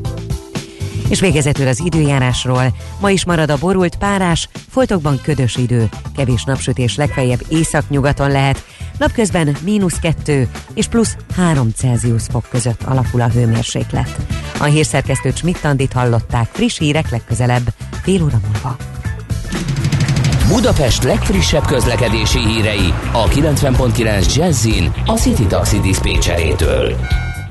G: És végezetül az időjárásról. Ma is marad a borult párás, folytokban ködös idő, kevés napsütés legfeljebb észak-nyugaton lehet, napközben mínusz 2 és plusz 3 Celsius fok között alakul a hőmérséklet. A hírszerkesztő Schmidt-Tandit hallották friss hírek legközelebb, fél óra múlva.
E: Budapest legfrissebb közlekedési hírei a 90.9 Jazzin a City Taxi Dispécsejétől.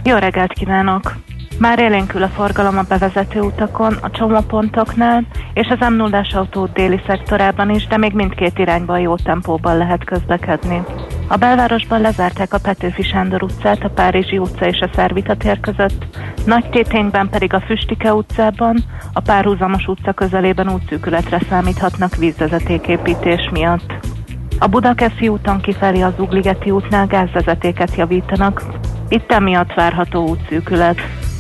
H: Jó reggelt kívánok! Már élénkül a forgalom a bevezető utakon, a csomópontoknál és az m 0 autó déli szektorában is, de még mindkét irányban jó tempóban lehet közlekedni. A belvárosban lezárták a Petőfi Sándor utcát, a Párizsi utca és a Szervita tér között, Nagy Tétényben pedig a Füstike utcában, a Párhuzamos utca közelében útszűkületre számíthatnak vízvezetéképítés miatt. A Budakeszi úton kifelé az Ugligeti útnál gázvezetéket javítanak, itt emiatt várható útszűkület.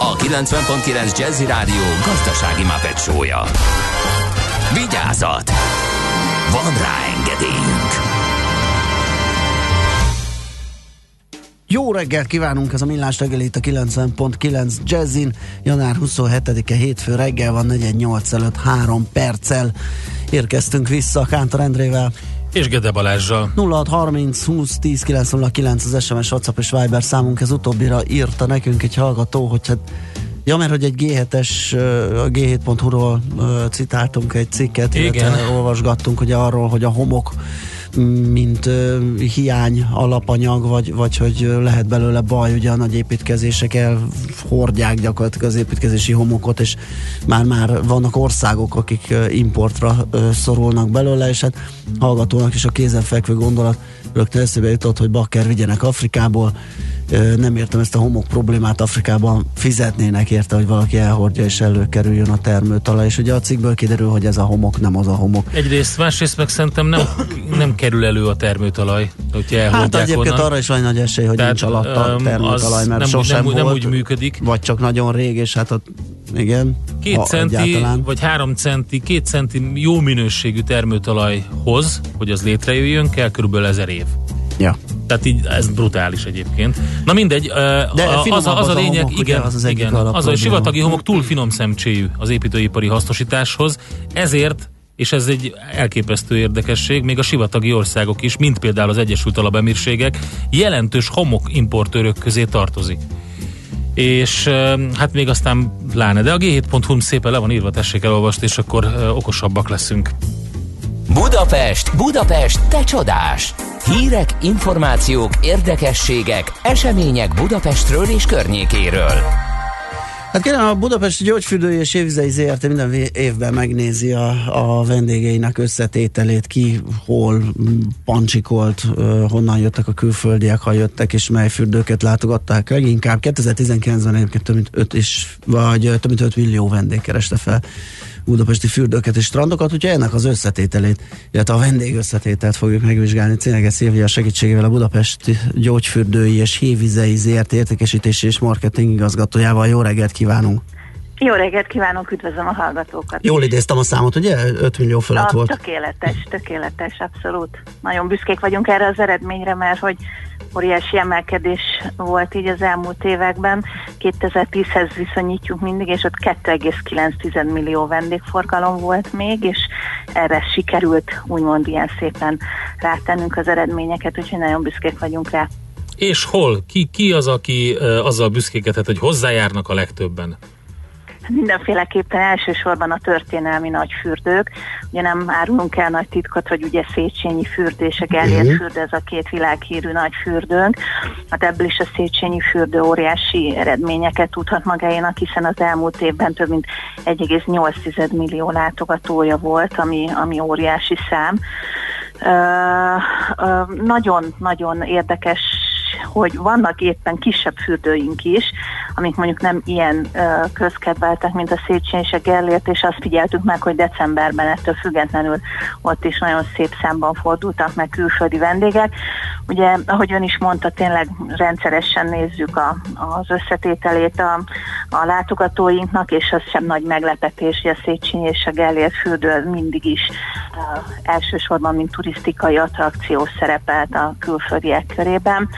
E: a 90.9 Jazzy Rádió gazdasági mapetsója. Vigyázat! Van rá engedélyünk!
A: Jó reggelt kívánunk, ez a Millás reggel itt a 90.9 Jazzin. Január 27-e hétfő reggel van, 48 előtt 3 perccel. Érkeztünk vissza Kántor Endrével.
B: És Gede Balázsral.
A: 0630 20 10 909 az SMS, WhatsApp és Viber számunk, ez utóbbira írta nekünk egy hallgató, hogy hát Ja, mert hogy egy G7-es, ö, a G7.hu-ról ö, citáltunk egy cikket, illetve
B: Igen.
A: olvasgattunk ugye arról, hogy a homok mint ö, hiány alapanyag, vagy, vagy hogy lehet belőle baj, ugye a nagy építkezések elhordják gyakorlatilag az építkezési homokot, és már-már vannak országok, akik importra ö, szorulnak belőle, és hát hallgatónak is a kézenfekvő gondolat rögtön eszébe jutott, hogy bakker vigyenek Afrikából, nem értem ezt a homok problémát Afrikában fizetnének érte, hogy valaki elhordja és előkerüljön a termőtalaj, és ugye a cikkből kiderül, hogy ez a homok nem az a homok.
B: Egyrészt, másrészt meg szerintem nem, nem kerül elő a termőtalaj, hogyha
A: Hát
B: elhordják
A: egyébként
B: onnan.
A: arra is van nagy esély, hogy
B: Tehát,
A: nincs alatt a
B: öm,
A: termőtalaj, mert
B: nem
A: sosem
B: nem úgy- nem
A: volt,
B: úgy működik.
A: Vagy csak nagyon rég, és hát ott igen.
B: Két
A: ha
B: centi,
A: egyáltalán.
B: vagy három centi, két centi jó minőségű termőtalajhoz, hogy az létrejöjjön, kell körülbelül ezer év.
A: Ja.
B: Tehát így ez brutális egyébként. Na mindegy,
A: De
B: az, a, az a
A: az a
B: lényeg,
A: homok, ugye,
B: igen,
A: az az
B: igen, az a sivatagi homok túl finom szemcséjű az építőipari hasznosításhoz, ezért és ez egy elképesztő érdekesség, még a sivatagi országok is, mint például az Egyesült Arab Emírségek, jelentős homok importőrök közé tartozik. És hát még aztán pláne, de a g7.hu szépen le van írva, tessék elolvast, és akkor okosabbak leszünk.
E: Budapest, Budapest, te csodás! Hírek, információk, érdekességek, események Budapestről és környékéről.
A: Hát kérem, a Budapesti Gyógyfürdői és Évizei ZRT minden évben megnézi a, a vendégeinek összetételét, ki hol pancsikolt, honnan jöttek a külföldiek, ha jöttek, és mely fürdőket látogatták leginkább. 2019-ben egyébként több mint 5 és, vagy több mint 5 millió vendég kereste fel budapesti fürdőket és strandokat, úgyhogy ennek az összetételét, illetve a vendég összetételt fogjuk megvizsgálni. Céneges Szilvia segítségével a Budapesti Gyógyfürdői és Hévizei ZRT értékesítési és marketing igazgatójával. Jó reggelt kívánunk!
H: Jó reggelt kívánok, üdvözlöm a hallgatókat.
A: Jól idéztem a számot, ugye? 5 millió fölött
H: a,
A: volt.
H: Tökéletes, tökéletes, abszolút. Nagyon büszkék vagyunk erre az eredményre, mert hogy óriási emelkedés volt így az elmúlt években. 2010-hez viszonyítjuk mindig, és ott 2,9 millió vendégforgalom volt még, és erre sikerült úgymond ilyen szépen rátennünk az eredményeket, úgyhogy nagyon büszkék vagyunk rá.
B: És hol? Ki, ki az, aki uh, azzal büszkékedhet, hogy hozzájárnak a legtöbben?
H: Mindenféleképpen elsősorban a történelmi nagyfürdők. Ugye nem árulunk el nagy titkot, hogy ugye Széchenyi fürdő és a Gellért
I: Mhm.
H: fürdő, ez a két világhírű nagy fürdőnk. Hát ebből is a Széchenyi fürdő óriási eredményeket tudhat magáénak, hiszen az elmúlt évben több mint 1,8 millió látogatója volt, ami, ami óriási szám. Ö, ö, Nagyon-nagyon érdekes hogy vannak éppen kisebb fürdőink is, amik mondjuk nem ilyen ö, közkedveltek, mint a Széchenyi és a Gellért, és azt figyeltük meg, hogy decemberben ettől függetlenül ott is nagyon szép számban fordultak meg külföldi vendégek. Ugye, ahogy ön is mondta, tényleg rendszeresen nézzük a, az összetételét a, a látogatóinknak, és az sem nagy meglepetés, hogy a Széchenyi és a Gellért fürdő mindig is uh, elsősorban, mint turisztikai attrakció szerepelt a külföldiek körében,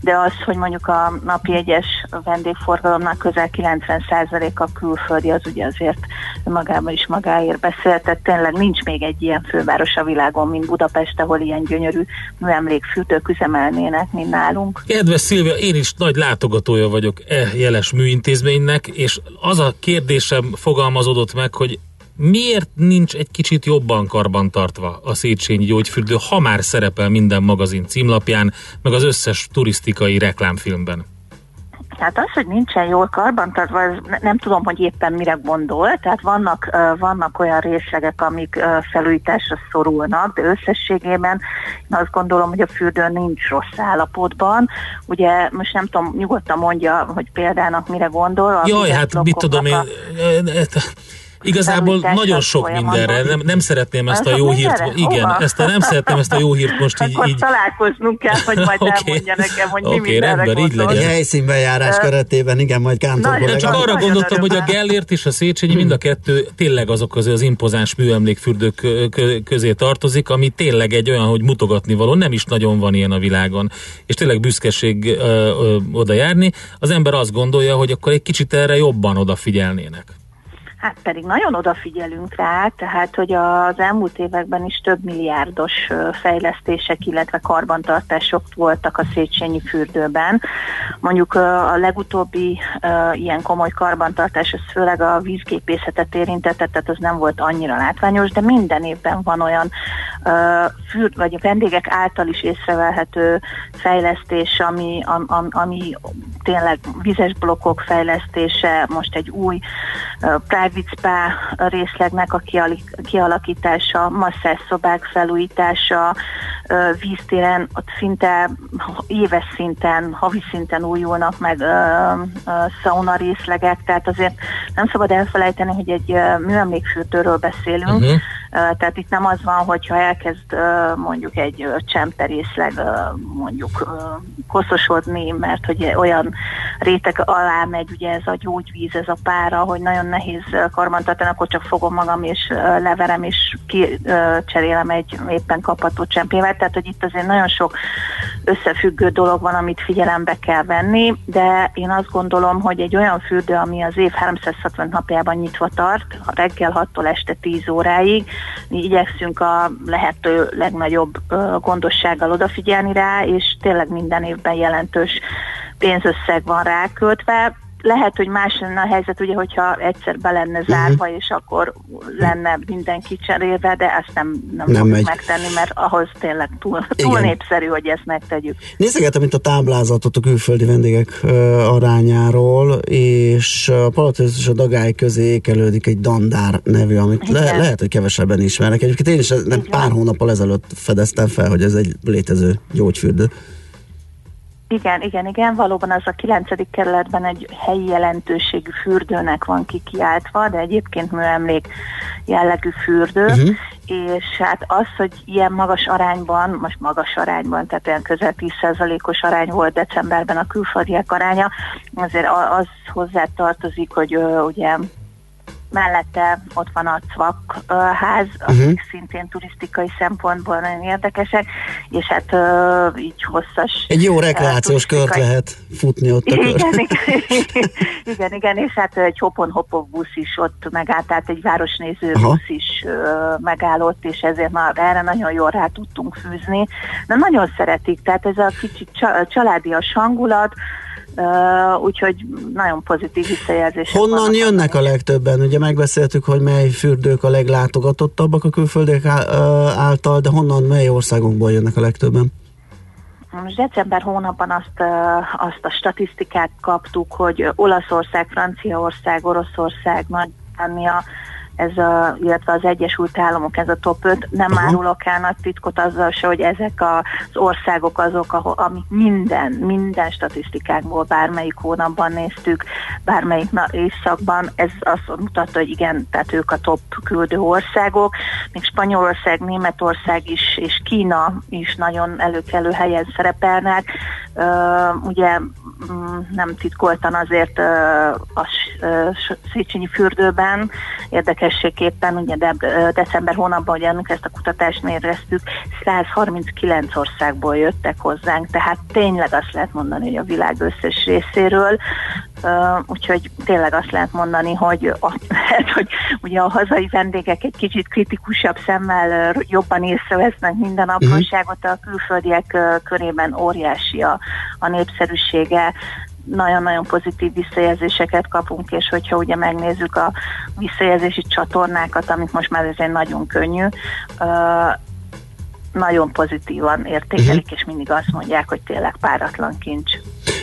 H: de az, hogy mondjuk a napi egyes vendégforgalomnak közel 90%-a külföldi, az ugye azért magában is magáért beszél, tehát tényleg nincs még egy ilyen főváros a világon, mint Budapest, ahol ilyen gyönyörű műemlékfürdők üzemelnének, mint nálunk.
B: Kedves Szilvia, én is nagy látogatója vagyok e jeles műintézménynek, és az a kérdésem fogalmazódott meg, hogy miért nincs egy kicsit jobban karbantartva a Széchenyi gyógyfürdő, ha már szerepel minden magazin címlapján, meg az összes turisztikai reklámfilmben?
H: Tehát az, hogy nincsen jól karbantartva, ez ne- nem tudom, hogy éppen mire gondol. Tehát vannak, vannak olyan részlegek, amik felújításra szorulnak, de összességében én azt gondolom, hogy a fürdő nincs rossz állapotban. Ugye most nem tudom, nyugodtan mondja, hogy példának mire gondol. A
B: Jaj, hát mit tudom én, e, Igazából nagyon sok
H: folyamatban.
B: mindenre. Nem, nem szeretném ezt a jó hírt.
H: mindenre?
B: Igen,
H: Hova?
B: ezt a, nem szeretném ezt a jó hírt most így.
H: Akkor
B: így
H: találkoznunk kell, hogy majd
B: Oké.
H: elmondja nekem, hogy mi
B: Oké,
H: mindenre
B: rendben, így legyen.
A: Egy helyszínbejárás keretében, igen, majd Kántor
H: Nagyon
B: Én csak arra gondoltam, hogy a. Gellért és a Széchenyi mind a kettő tényleg azok közé az impozáns műemlékfürdők kö- kö- közé tartozik, ami tényleg egy olyan, hogy mutogatni való, nem is nagyon van ilyen a világon. És tényleg büszkeség ö, ö, oda járni. Az ember azt gondolja, hogy akkor egy kicsit erre jobban odafigyelnének.
H: Hát pedig nagyon odafigyelünk rá, tehát hogy az elmúlt években is több milliárdos fejlesztések, illetve karbantartások voltak a Széchenyi fürdőben. Mondjuk a legutóbbi ilyen komoly karbantartás, ez főleg a vízgépészetet érintette, tehát az nem volt annyira látványos, de minden évben van olyan fürd, vagy a vendégek által is észrevelhető fejlesztés, ami, am, am, ami tényleg vizes blokkok fejlesztése, most egy új ö, private spa részlegnek a kialakítása, masszásszobák felújítása, víztéren, ott szinte éves szinten, havi szinten újulnak meg ö, ö, szauna részlegek, tehát azért nem szabad elfelejteni, hogy egy műemlékfürdőről beszélünk, uh-huh. tehát itt nem az van, hogyha elkezd ö, mondjuk egy csemperészleg mondjuk koszosodni, mert hogy olyan réteg alá megy ugye ez a gyógyvíz, ez a pára, hogy nagyon nehéz karbantartani, akkor csak fogom magam és leverem és kicserélem egy éppen kapható csempével, tehát hogy itt azért nagyon sok összefüggő dolog van, amit figyelembe kell venni, de én azt gondolom, hogy egy olyan fürdő, ami az év 360 napjában nyitva tart, a reggel 6-tól este 10 óráig, mi igyekszünk a lehető legnagyobb gondossággal odafigyelni rá, és tényleg minden évben jelentős pénzösszeg van ráköltve. Lehet, hogy más lenne a helyzet, ugye, hogyha egyszer be lenne zárva, és akkor lenne mindenki cserélve, de ezt nem, nem,
A: Nem megy.
H: megtenni, mert ahhoz tényleg túl, túl
A: Igen.
H: népszerű, hogy ezt megtegyük.
A: Nézegetem itt a táblázatot a külföldi vendégek ö, arányáról, és a Palatinus és a Dagály közé ékelődik egy Dandár nevű, amit le,
H: Igen.
A: lehet, hogy kevesebben ismernek. Egyébként én is nem pár hónappal ezelőtt fedeztem fel, hogy ez egy létező gyógyfürdő.
H: Igen, igen, igen, valóban az a 9. kerületben egy helyi jelentőségű fürdőnek van kikiáltva, de egyébként műemlék jellegű fürdő, uh-huh. és hát az, hogy ilyen magas arányban, most magas arányban, tehát olyan közel 10%-os arány volt decemberben a külföldiek aránya, azért az hozzá tartozik, hogy ö, ugye mellette ott van a Cvak ö, ház, akik
A: Mhm.
H: szintén turisztikai szempontból nagyon érdekesek, és hát ö, így hosszas
A: Egy jó rekreációs kört
H: turisztikai-
A: lehet futni ott a
H: igen, igen, igen, igen, és hát egy hopon-hopov busz is ott megállt, tehát egy városnéző
A: Aha.
H: busz is ö, megállott, és ezért már erre nagyon jól rá tudtunk fűzni. De nagyon szeretik, tehát ez a kicsit csa- családias hangulat, ö, úgyhogy nagyon pozitív visszajelzések
A: Honnan
H: vannak.
A: jönnek a legtöbben? Ugye megbeszéltük, hogy mely fürdők a leglátogatottabbak a külföldiek által, de honnan, mely országokból jönnek a legtöbben?
H: Most december hónapban azt, azt a statisztikát kaptuk, hogy Olaszország, Franciaország, Oroszország, Nagy-Britannia, ez a, illetve az Egyesült Államok, ez a top 5. Nem
A: Aha.
H: árulok el nagy titkot azzal se, hogy ezek az országok azok, ahol, amik minden, minden statisztikákból bármelyik hónapban néztük, bármelyik évszakban, ez azt mutatta, hogy igen, tehát ők a top küldő országok, még Spanyolország, Németország is, és Kína is nagyon előkelő helyen szerepelnek. Ö, ugye mm, nem titkoltan azért ö, a Széchenyi fürdőben érdekességképpen, ugye de, december hónapban, ugye amikor ezt a kutatást méreztük, 139 országból jöttek hozzánk, tehát tényleg azt lehet mondani, hogy a világ összes részéről, úgyhogy tényleg azt lehet mondani, hogy, a, hát, hogy ugye a hazai vendégek egy kicsit kritikusabb szemmel jobban észrevesznek minden apróságot, a külföldiek körében óriási a, a népszerűsége, nagyon-nagyon pozitív visszajelzéseket kapunk, és hogyha ugye megnézzük a visszajelzési csatornákat, amik most már azért nagyon könnyű, nagyon pozitívan értékelik, és mindig azt mondják, hogy tényleg páratlan kincs.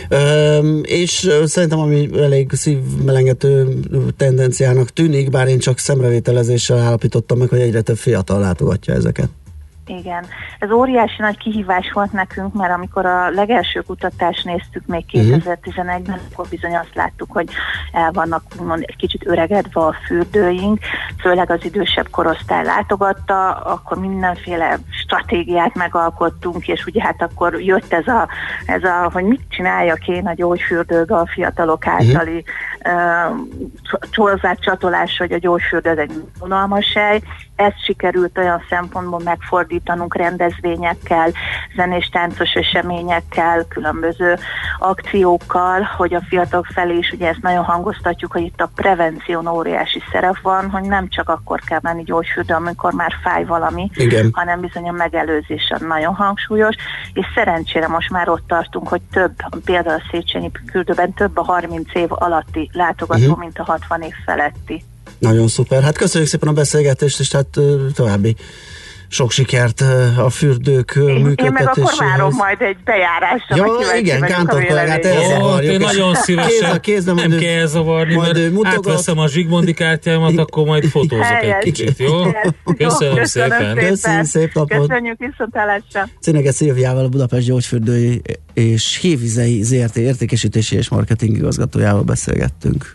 A: Öm, és szerintem ami elég szívmelengető tendenciának tűnik, bár én csak szemrevételezéssel állapítottam meg, hogy egyre több fiatal látogatja ezeket.
H: Igen, ez óriási nagy kihívás volt nekünk, mert amikor a legelső kutatást néztük még
A: Mhm.
H: 2011-ben, akkor bizony azt láttuk, hogy el vannak úgymond egy kicsit öregedve a fürdőink, főleg az idősebb korosztály látogatta, akkor mindenféle stratégiát megalkottunk, és ugye hát akkor jött ez a, ez a hogy mit csináljak én a gyógyfürdőbe a fiatalok általi uh, csatolás, hogy a gyógyfürdő ez egy unalmas hely. Ezt sikerült olyan szempontból megfordítanunk rendezvényekkel, zenés táncos eseményekkel, különböző akciókkal, hogy a fiatalok felé is ugye ezt nagyon hangoztatjuk, hogy itt a prevención óriási szerep van, hogy nem csak akkor kell menni gyógyfürdő, amikor már fáj valami,
A: Igen.
H: hanem bizony a megelőzés a nagyon hangsúlyos, és szerencsére most már ott tartunk, hogy több, például a Széchenyi küldőben több a 30 év alatti látogató, uh-huh. mint a 60 év feletti.
A: Nagyon szuper. Hát köszönjük szépen a beszélgetést, és hát további sok sikert a fürdők ö,
H: Én, én meg
A: működtetéséhez.
H: akkor várom majd egy bejárásra.
A: Ja, igen, Kántor kollégát elzavarjuk.
B: Én nagyon
A: Kéz
B: szívesen.
A: a kézben,
B: nem kell zavarni,
A: majd
B: mert
A: mutogat.
B: átveszem a Zsigmondi kártyámat, akkor majd fotózok egy kicsit, jó? Köszönöm
H: Jó,
B: szépen.
A: Köszönjük, szép napot.
H: Köszönjük viszontlátásra.
A: Céneges Szilviával, a Budapest Gyógyfürdői és Hévizei ZRT értékesítési és marketing igazgatójával beszélgettünk.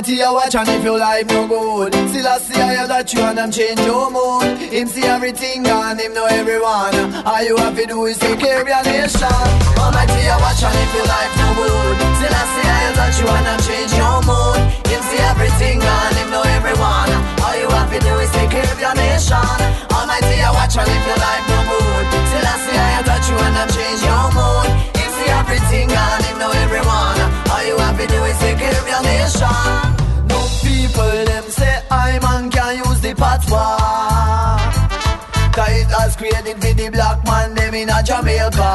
I: Almighty, you watch and if your life no good. Still I see I that you and them change your mood. Him see everything and him know everyone. All you have to do is take care of your nation. Almighty, you watch and if your life no good. Still I see I that you and them change your mood. Him see everything and him know everyone. All you have to do is take care of your nation. Almighty, you watch and if your life no good. Still I see I that you and them change your mood. Him see everything and him know everyone To do is take care of your nation No people them say I man can use the patois. Cause it has created for the black man them in a Jamaica.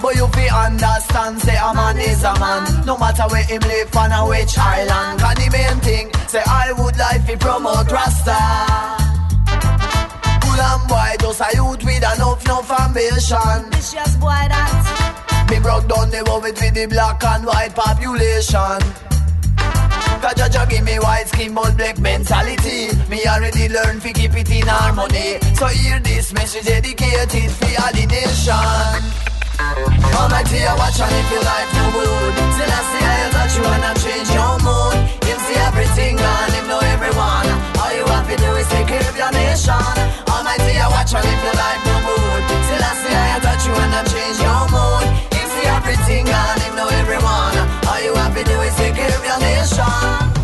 I: But you fi understand say a man is a man. No matter where him live on a which island. Cause the main thing say I would like fi promote Rasta. Cool and boy, just a youth with enough, enough ambition.
J: Vicious boy that.
I: Broke down the world with the black and white population. Cause Jaja give me white skin but black mentality. Me already learned to keep it in harmony. So hear this message dedicated for all the nation. Almighty, I watch and if your life no good Still I see I that you wanna change your mood. Him see everything and him know everyone. All you have to do is take care of your nation. Almighty, I watch and if your life no good Still I see I that you wanna change your mood Him know everyone you your nation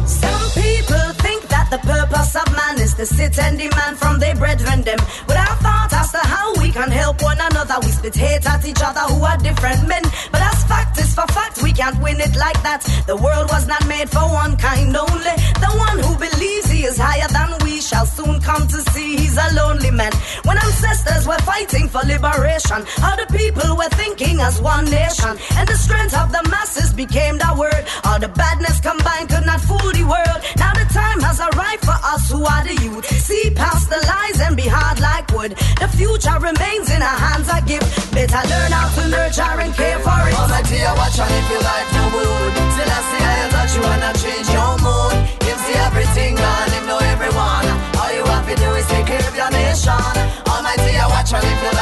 J: Some people think that the purpose of man is to sit and demand from their brethren them. Without thought as to how we can help one another, we spit hate at each other who are different men. But as fact is for fact, we can't win it like that. The world was not made for one kind only. The one who believes he is higher than shall soon come to see he's a lonely man. When ancestors were fighting for liberation, all the people were thinking as one nation, and the strength of the masses became the word. All the badness combined could not fool the world. Now the time has arrived for us who are the youth. See past the lies and be hard like wood. The future remains in our hands. I give. Better learn how to nurture and care for it.
I: Almighty, I watch and if your life no good Still I see I that you wanna change your mood Almighty, I watch and if your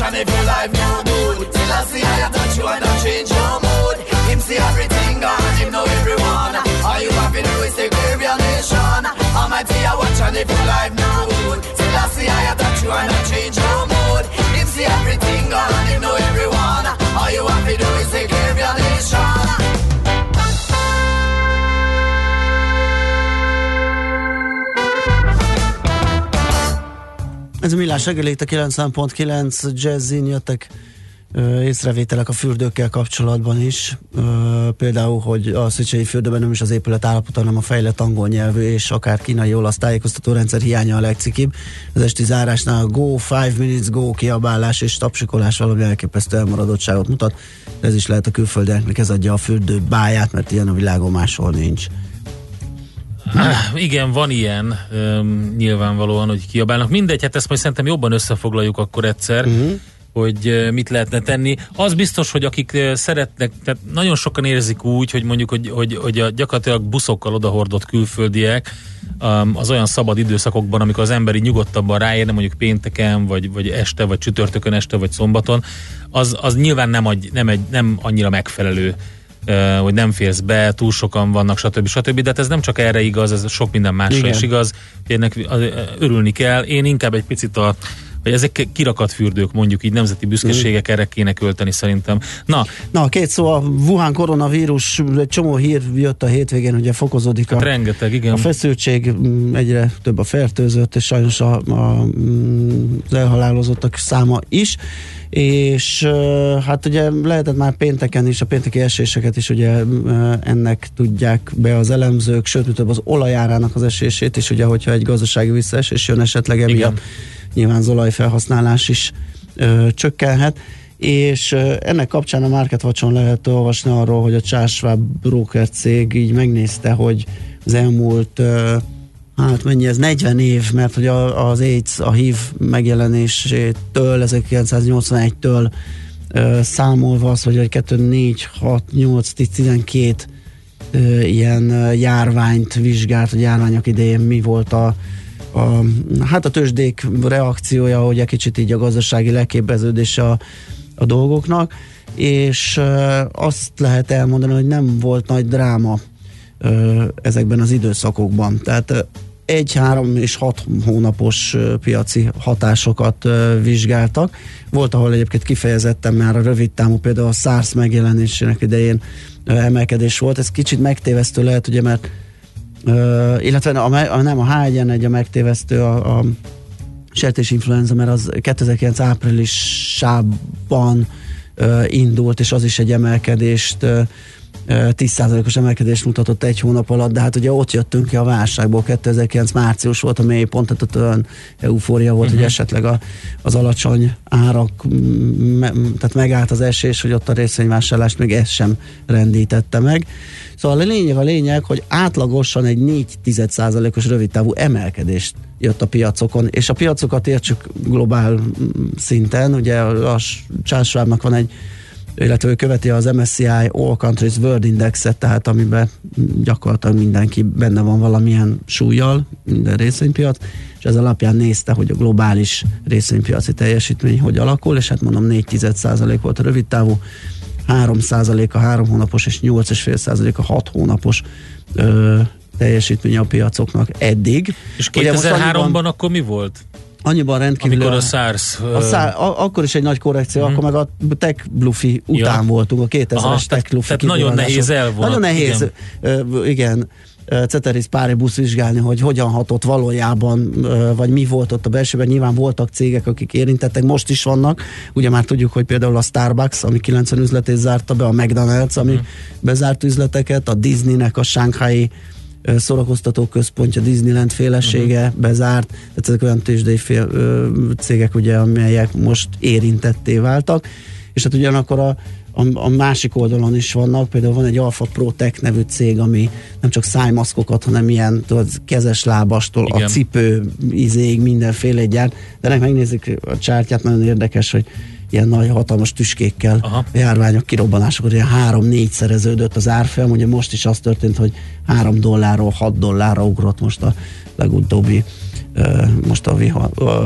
I: Watch and if your life no good. Still I see I touch you and I change your mood. Him see everything and him know everyone. All you have to do is take care of your nation. Almighty, I watch and if your life no good. Still I see I touch you and I change your mood. Him see everything and him know everyone. All you have to do is take care your nation.
A: Ez a millás reggel itt a 90.9 jazzin jöttek ö, észrevételek a fürdőkkel kapcsolatban is. Ö, például, hogy a Szöcsei fürdőben nem is az épület állapota, hanem a fejlett angol nyelvű és akár kínai olasz tájékoztató rendszer hiánya a legcikibb. Az esti zárásnál a go, five minutes go kiabálás és tapsikolás valami elképesztő elmaradottságot mutat. Ez is lehet a külföldieknek, ez adja a fürdő báját, mert ilyen a világon máshol nincs.
B: Igen, van ilyen, um, nyilvánvalóan, hogy kiabálnak. Mindegy, hát ezt majd szerintem jobban összefoglaljuk akkor egyszer, uh-huh. hogy mit lehetne tenni. Az biztos, hogy akik szeretnek, tehát nagyon sokan érzik úgy, hogy mondjuk, hogy, hogy, hogy a gyakorlatilag buszokkal odahordott külföldiek az olyan szabad időszakokban, amikor az emberi nyugodtabban ráérne, mondjuk pénteken, vagy, vagy este, vagy csütörtökön este, vagy szombaton, az, az nyilván nem, egy, nem, egy, nem annyira megfelelő hogy nem férsz be, túl sokan vannak, stb. stb. De hát ez nem csak erre igaz, ez sok minden másra
A: Igen.
B: is igaz. Ennek örülni kell. Én inkább egy picit a vagy ezek kirakat fürdők, mondjuk így nemzeti büszkeségek, erre kéne költeni szerintem. Na,
A: Na, két szó, a Wuhan koronavírus, egy csomó hír jött a hétvégén, ugye fokozódik a,
B: hát rengeteg, igen.
A: a feszültség, mm, egyre több a fertőzött, és sajnos a, a, mm, az elhalálozottak száma is, és hát ugye lehetett már pénteken is, a pénteki eséseket is ugye ennek tudják be az elemzők, sőt, több az olajárának az esését is, ugye, hogyha egy gazdasági visszaesés jön esetleg emiatt, nyilván az olajfelhasználás is ö, csökkenhet. És ennek kapcsán a Market Watch-on lehet olvasni arról, hogy a Charles Schwab broker cég így megnézte, hogy az elmúlt hát mennyi ez, 40 év, mert hogy az AIDS, a HIV megjelenésétől, 1981-től ö, számolva az, hogy egy 2, 4, 6, 8, 10, 12 ö, ilyen járványt vizsgált, hogy járványok idején mi volt a, a, hát a tőzsdék reakciója, hogy egy kicsit így a gazdasági leképeződése a, a dolgoknak, és azt lehet elmondani, hogy nem volt nagy dráma ezekben az időszakokban. Tehát egy, három és hat hónapos piaci hatásokat vizsgáltak. Volt, ahol egyébként kifejezetten már a rövid támú, például a SARS megjelenésének idején emelkedés volt. Ez kicsit megtévesztő lehet, ugye, mert illetve a, a, nem a H1N1 a megtévesztő a, a sertésinfluenza, mert az 2009 áprilisában ö, indult, és az is egy emelkedést ö, 10%-os emelkedést mutatott egy hónap alatt, de hát ugye ott jöttünk ki a válságból, 2009 március volt a mélypont, tehát ott olyan eufória volt, uh-huh. hogy esetleg a, az alacsony árak, me, tehát megállt az esés, hogy ott a részvényvásárlást még ez sem rendítette meg. Szóval a lényeg a lényeg, hogy átlagosan egy 4 os rövidtávú emelkedést jött a piacokon, és a piacokat értsük globál szinten, ugye a Charles Schwabnak van egy illetve ő követi az MSCI All Countries World Indexet, tehát amiben gyakorlatilag mindenki benne van valamilyen súlyjal, minden részvénypiac, és ez alapján nézte, hogy a globális részvénypiaci teljesítmény hogy alakul, és hát mondom 4 volt a rövid távú, 3 a 3 hónapos és 8,5% a 6 hónapos ö, teljesítmény a piacoknak eddig.
B: És
A: Ugye most
B: 2003-ban
A: annyiban-
B: akkor mi volt?
A: Annyiban rendkívül...
B: Amikor a SARS...
A: A szá, a, akkor is egy nagy korrekció,
B: Mhm.
A: akkor meg a tech blufi után
B: Ja.
A: voltunk, a 2000-es
B: Aha,
A: tech blufi
B: tehát nagyon nehéz elvonat,
A: Nagyon nehéz, igen, igen ö, ceteris paribus vizsgálni, hogy hogyan hatott valójában, vagy mi volt ott a belsőben. Nyilván voltak cégek, akik érintettek, most is vannak. Ugye már tudjuk, hogy például a Starbucks, ami 90 üzletét zárta be, a McDonald's, ami
B: Mhm.
A: bezárt üzleteket, a Disneynek a Shanghai szórakoztató központja, Disneyland félesége uh-huh. bezárt, tehát ezek olyan tőzsdei fél, ö, cégek, ugye, amelyek most érintetté váltak, és hát ugyanakkor a, a, a másik oldalon is vannak, például van egy Alpha Pro Tech nevű cég, ami nem csak szájmaszkokat, hanem ilyen tudod, kezes lábastól,
B: Igen.
A: a cipő izéig mindenféle gyárt, de ennek megnézzük a csártyát, nagyon érdekes, hogy ilyen nagy hatalmas tüskékkel Aha. járványok kirobbanásakor ilyen három-négy szereződött az árfolyam, ugye most is az történt, hogy három dollárról hat dollárra ugrott most a legutóbbi most a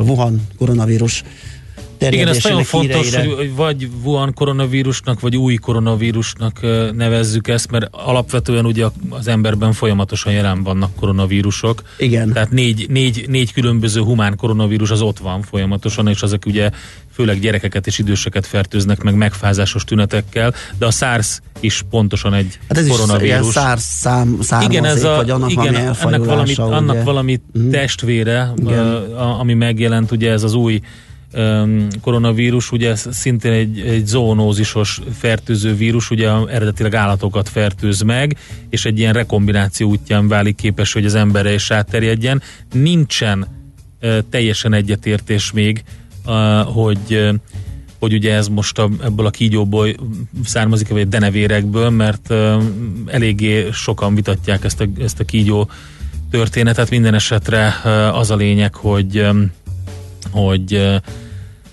A: Wuhan, koronavírus
B: Igen, ez nagyon fontos,
A: híreire.
B: hogy vagy Wuhan koronavírusnak, vagy új koronavírusnak nevezzük ezt, mert alapvetően ugye az emberben folyamatosan jelen vannak koronavírusok.
A: Igen.
B: Tehát négy, négy, négy különböző humán koronavírus az ott van folyamatosan, és ezek ugye főleg gyerekeket és időseket fertőznek meg megfázásos tünetekkel, de a SARS is pontosan egy
A: Hát ez is
B: koronavírus.
A: SARS szám,
B: igen, ez a,
A: vagy annak
B: igen,
A: valami
B: ennek valami,
A: elfajulása,
B: annak
A: ugye.
B: valami
A: Mhm.
B: testvére,
A: Igen.
B: a, ami megjelent, ugye ez az új koronavírus, ugye ez szintén egy, egy zoonózisos fertőző vírus, ugye eredetileg állatokat fertőz meg, és egy ilyen rekombináció útján válik képes, hogy az emberre is átterjedjen. Nincsen teljesen egyetértés még, hogy hogy ugye ez most a, ebből a kígyóból származik, vagy a denevérekből, mert eléggé sokan vitatják ezt a, ezt a kígyó történetet. Minden esetre az a lényeg, hogy hogy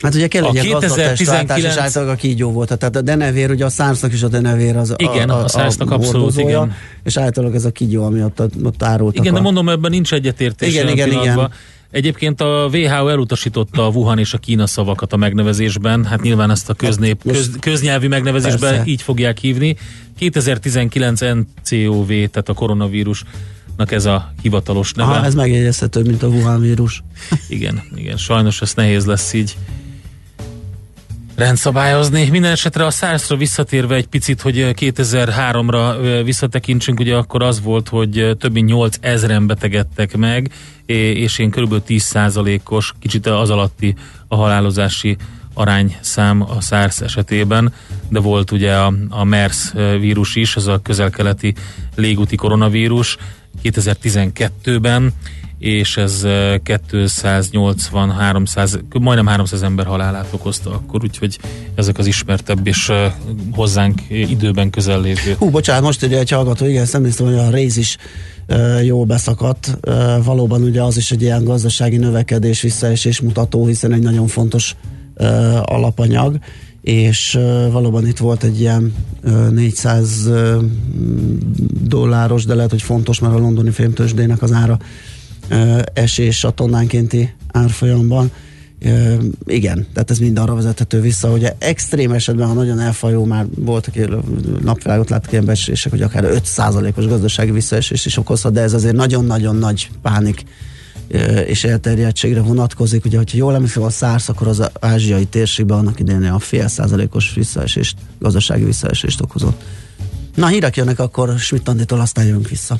A: Hát ugye kell
B: A
A: egy ilyen
B: 2019
A: gazdatestváltás, és általában a kígyó volt. Tehát a denevér, ugye a szársznak is a denevér az
B: Igen, a SARS-nak abszolút,
A: hordozója,
B: igen.
A: És általában ez a kígyó, ami ott, ott árultak.
B: Igen,
A: a...
B: de mondom, ebben nincs egyetértés.
A: Igen, igen, igen.
B: Egyébként a WHO elutasította a Wuhan és a Kína szavakat a megnevezésben, hát nyilván ezt a köznép,
A: most-
B: köz, köznyelvi megnevezésben
A: Persze.
B: így fogják hívni. 2019 NCOV, tehát a koronavírusnak ez a hivatalos neve.
A: Aha, ez megjegyezhető, mint a Wuhan vírus.
B: Igen, igen, sajnos ez nehéz lesz így rendszabályozni. Minden esetre a SARS-ra visszatérve egy picit, hogy 2003-ra ö, visszatekintsünk, ugye akkor az volt, hogy ö, több mint 8 ezeren betegedtek meg, és én kb. 10%-os, kicsit az alatti a halálozási arányszám a SARS esetében, de volt ugye a, a MERS vírus is, az a közelkeleti légúti koronavírus 2012-ben, és ez eh, 280 300, majdnem 300 ember halálát okozta akkor, úgyhogy ezek az ismertebb és hozzánk időben közel lévő.
A: Hú, bocsánat, most ugye egy hallgató, igen, ezt emlékszem, hogy a rész is jól beszakadt. Valóban ugye az is egy ilyen gazdasági növekedés, visszaesés mutató, hiszen egy nagyon fontos alapanyag, és uh, valóban itt volt egy ilyen uh, 400 uh, dolláros, de lehet, hogy fontos, mert a londoni fémtősdének az ára esés a tonnánkénti árfolyamban. Igen, tehát ez mind arra vezethető vissza, hogy extrém esetben, ha nagyon elfajó, már voltak ilyen napvilágot láttak ilyen becslések, hogy akár 5%-os gazdasági visszaesés is okozhat, de ez azért nagyon-nagyon nagy pánik és elterjedtségre vonatkozik. Ugye, hogyha jól emlékszem a SARS, akkor az ázsiai térségben annak idején a fél százalékos visszaesést, gazdasági visszaesést okozott. Na, hírek jönnek, akkor Schmidt Anditól aztán jövünk vissza.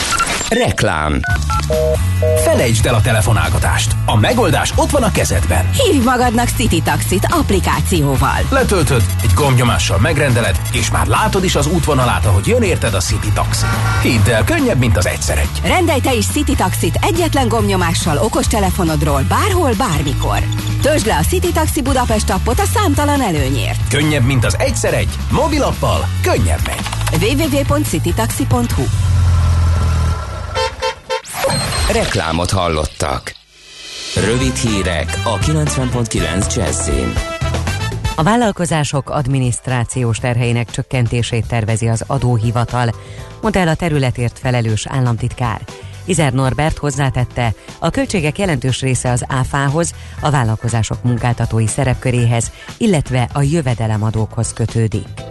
E: Reklám.
K: Felejtsd el a telefonálgatást. A megoldás ott van a kezedben.
L: Hívj magadnak City Taxit applikációval.
K: Letöltöd, egy gombnyomással megrendeled, és már látod is az útvonalát, ahogy jön érted a City Taxi. Hidd el, könnyebb, mint az egyszer egy.
L: Rendelj te is City Taxit egyetlen gomnyomással okostelefonodról bárhol, bármikor. Töltsd le a City Taxi Budapest appot a számtalan előnyért.
K: Könnyebb, mint az egyszer egy. Mobilappal könnyebb megy.
L: www.citytaxi.hu
E: Reklámot hallottak. Rövid hírek a 90.9 Jazzin.
G: A vállalkozások adminisztrációs terheinek csökkentését tervezi az adóhivatal, mondta el a területért felelős államtitkár. Izer Norbert hozzátette, a költségek jelentős része az áfához, a vállalkozások munkáltatói szerepköréhez, illetve a jövedelemadókhoz kötődik.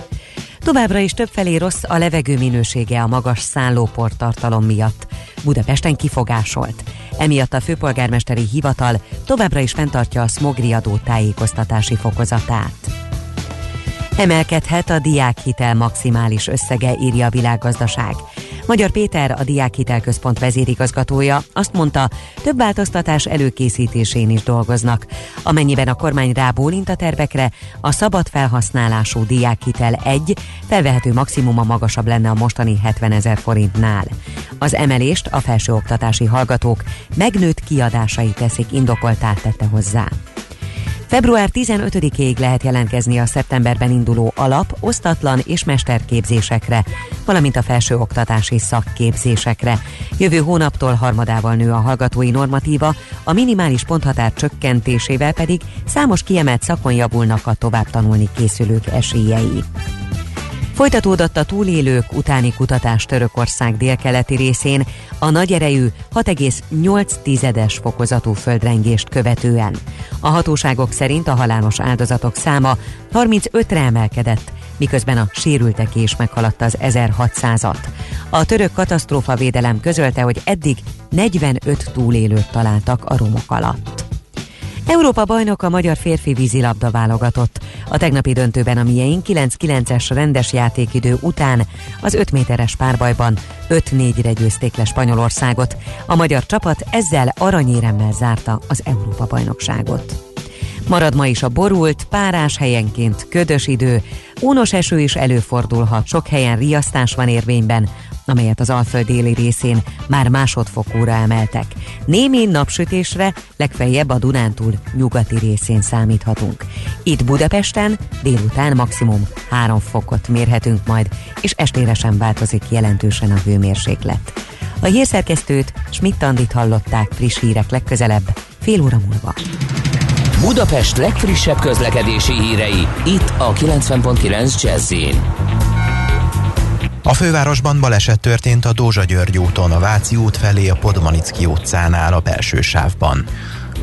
G: Továbbra is többfelé rossz a levegő minősége a magas szállóportartalom miatt. Budapesten kifogásolt. Emiatt a főpolgármesteri hivatal továbbra is fenntartja a smogriadó tájékoztatási fokozatát. Emelkedhet a diákhitel maximális összege, írja a világgazdaság. Magyar Péter, a Diákhitel Központ vezérigazgatója azt mondta, több változtatás előkészítésén is dolgoznak. Amennyiben a kormány rábólint a tervekre, a szabad felhasználású diákhitel egy felvehető maximuma magasabb lenne a mostani 70 ezer forintnál. Az emelést a felsőoktatási hallgatók megnőtt kiadásai teszik indokoltá tette hozzá. Február 15-ig lehet jelentkezni a szeptemberben induló alap, osztatlan és mesterképzésekre, valamint a felsőoktatási szakképzésekre. Jövő hónaptól harmadával nő a hallgatói normatíva, a minimális ponthatár csökkentésével pedig számos kiemelt szakon javulnak a tovább tanulni készülők esélyei. Folytatódott a túlélők utáni kutatás Törökország délkeleti részén a nagy erejű 6,8 fokozatú földrengést követően. A hatóságok szerint a halálos áldozatok száma 35-re emelkedett, miközben a sérültek is meghaladta az 1600-at. A török katasztrófa védelem közölte, hogy eddig 45 túlélőt találtak a romok alatt. Európa bajnok a magyar férfi vízilabda válogatott. A tegnapi döntőben a mieink 9-9-es rendes játékidő után az 5 méteres párbajban 5-4-re győzték le Spanyolországot. A magyar csapat ezzel aranyéremmel zárta az Európa bajnokságot. Marad ma is a borult, párás helyenként ködös idő, únos eső is előfordulhat, sok helyen riasztás van érvényben, amelyet az Alföld déli részén már másodfokúra emeltek. Némi napsütésre legfeljebb a Dunántúl nyugati részén számíthatunk. Itt Budapesten délután maximum 3 fokot mérhetünk majd, és estére sem változik jelentősen a hőmérséklet. A hírszerkesztőt Schmidt-Tandit hallották friss hírek legközelebb, fél óra múlva.
E: Budapest legfrissebb közlekedési hírei, itt a 90.9 jazz
M: A fővárosban baleset történt a Dózsa György úton, a Váci út felé a Podmanicki utcánál a belső sávban.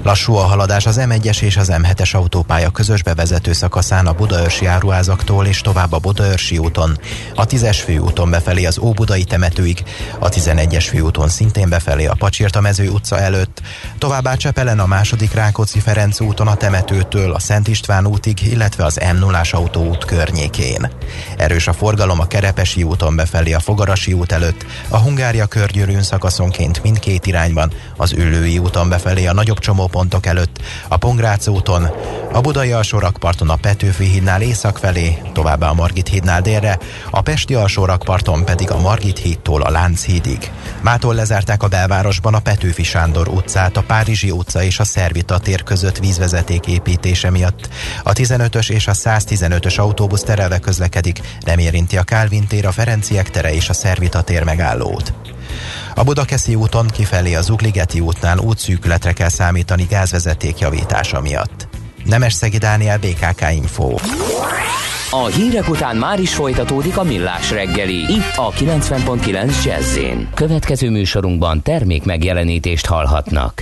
M: Lassú a haladás az M1-es és az M7-es autópálya közös bevezető szakaszán a Budaörsi áruházaktól és tovább a Budaörsi úton, a 10-es főúton befelé az Óbudai temetőig, a 11-es főúton szintén befelé a Pacsirta mező utca előtt, továbbá Csepelen a második Rákóczi Ferenc úton a temetőtől a Szent István útig, illetve az m 0 autóút környékén. Erős a forgalom a Kerepesi úton befelé a Fogarasi út előtt, a Hungária körgyűrűn szakaszonként mindkét irányban, az Üllői úton befelé a nagyobb csomópontok előtt, a Pongrác úton, a Budai alsórakparton a Petőfi hídnál észak felé, továbbá a Margit hídnál délre, a Pesti alsórakparton pedig a Margit hídtól a Lánchídig. Mától lezárták a belvárosban a Petőfi Sándor utcát, a Párizsi utca és a Szervita tér között vízvezeték építése miatt. A 15-ös és a 115-ös autóbusz terelve közlekedik, nem érinti a Kálvin tér, a Ferenciek tere és a Szervita tér megállót. A Budakeszi úton kifelé az Ugligeti útnál útszűkületre kell számítani gázvezeték javítása miatt. Nemesszegi Dániel BKK Info.
E: A hírek után már is folytatódik a millás reggeli, itt a 90.9 jazz Következő műsorunkban termék megjelenítést hallhatnak.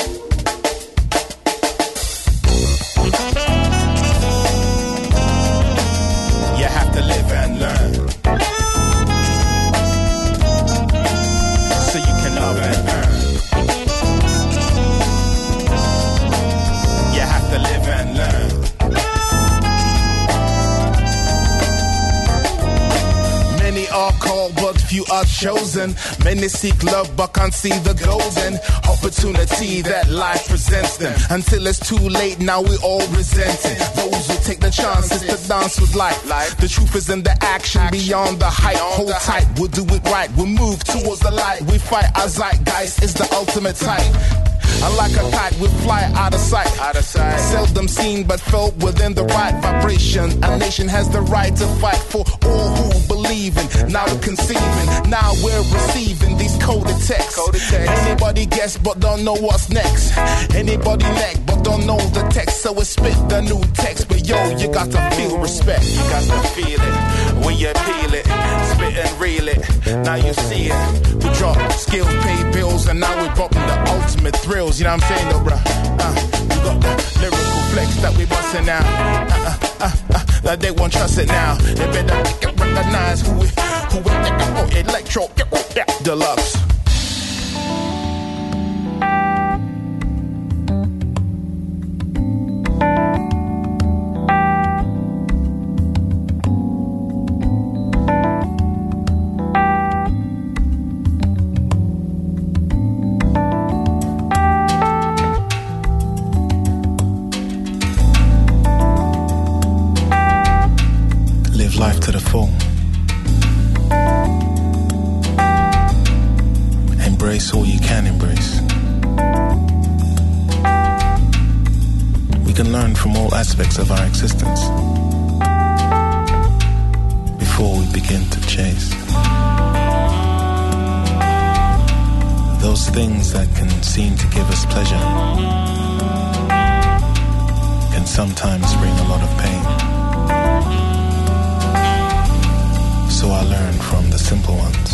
N: Chosen. Many seek love but can't see the golden opportunity that life presents them. Until it's too late, now we all resent it. Those who take the chances to dance with life. The truth is in the action, beyond the hype. Hold tight, we'll do it right. We'll move towards the light. We fight our zeitgeist is the ultimate type. Unlike a kite, we fly out of sight. Out of sight. Seldom seen, but felt within the right vibration. A nation has the right to fight for all who believe in. Now we're conceiving, now we're receiving these coded texts. Anybody guess, but don't know what's next. Anybody neck, but don't know the text. So we spit the new text. But yo, you got to feel respect. You got to feel it when you peel it, spit and reel it. Now you see it. We drop skills, pay bills, and now we're dropping the ultimate thrills. You know what I'm saying, though, bruh? Uh, we got the lyrical flex that we busting now. Uh, uh, uh, uh, that they won't trust it now. They better recognize who we, who we, oh, electro, deluxe. Embrace all you can embrace. We can learn from all aspects of our existence before we begin to chase. Those things that can seem to give us pleasure can sometimes bring a lot of pain. So I learned from the simple ones.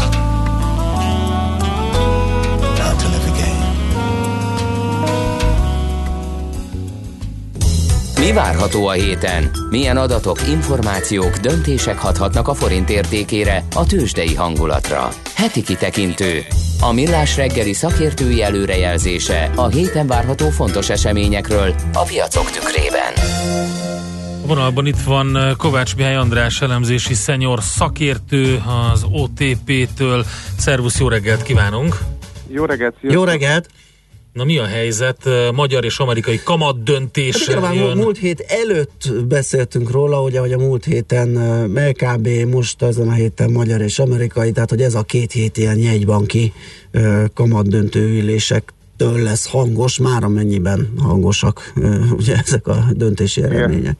E: Mi várható a héten? Milyen adatok, információk, döntések hathatnak a forint értékére, a tőzsdei hangulatra? Heti kitekintő. A millás reggeli szakértői előrejelzése a héten várható fontos eseményekről a piacok tükrében.
B: Vonalban itt van uh, Kovács Mihály András elemzési szenyor szakértő az OTP-től. Szervusz, jó reggelt kívánunk!
O: Jó reggelt,
A: Jó reggelt!
B: Na mi a helyzet? Uh, Magyar és amerikai kamat döntés
A: Hát igen,
B: jön.
A: múlt hét előtt beszéltünk róla, ugye, hogy a múlt héten uh, LKB, most ezen a héten magyar és amerikai, tehát hogy ez a két hét ilyen jegybanki uh, kamatdöntő ülésektől lesz hangos, már amennyiben hangosak ugye ezek a döntési eredmények.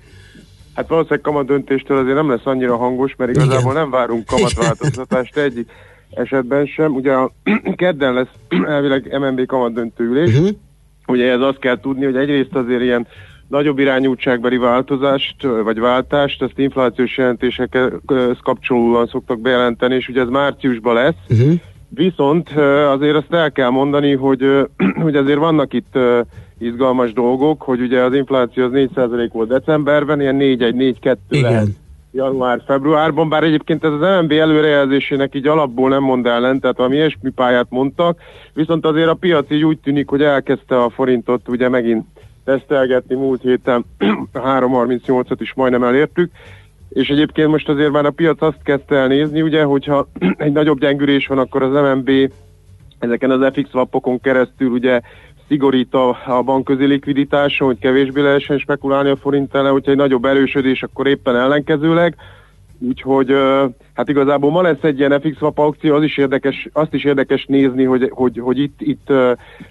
O: Hát valószínűleg kamat döntéstől azért nem lesz annyira hangos, mert igazából
A: Igen.
O: nem várunk kamatváltoztatást egyik esetben sem. Ugye a kedden lesz elvileg MNB kamat döntő ülés.
A: Uh-huh.
O: Ugye ez azt kell tudni, hogy egyrészt azért ilyen nagyobb irányultságbeli változást, vagy váltást, ezt inflációs jelentésekhez kapcsolódóan szoktak bejelenteni, és ugye ez márciusban lesz.
A: Uh-huh.
O: Viszont azért azt el kell mondani, hogy, hogy azért vannak itt izgalmas dolgok, hogy ugye az infláció az 4% volt decemberben, ilyen 4-1-4-2 lehet január-februárban, bár egyébként ez az MNB előrejelzésének így alapból nem mond ellen, tehát valami ilyesmi pályát mondtak, viszont azért a piac így úgy tűnik, hogy elkezdte a forintot ugye megint tesztelgetni múlt héten, a 3.38-at is majdnem elértük, és egyébként most azért már a piac azt kezdte el nézni, ugye, hogyha egy nagyobb gyengülés van, akkor az MNB ezeken az FX swapokon keresztül ugye szigorít a, a bankközi likviditáson, hogy kevésbé lehessen spekulálni a forint ellen, hogyha egy nagyobb erősödés, akkor éppen ellenkezőleg. Úgyhogy hát igazából ma lesz egy ilyen FX swap aukció, az is érdekes, azt is érdekes nézni, hogy, hogy, hogy itt, itt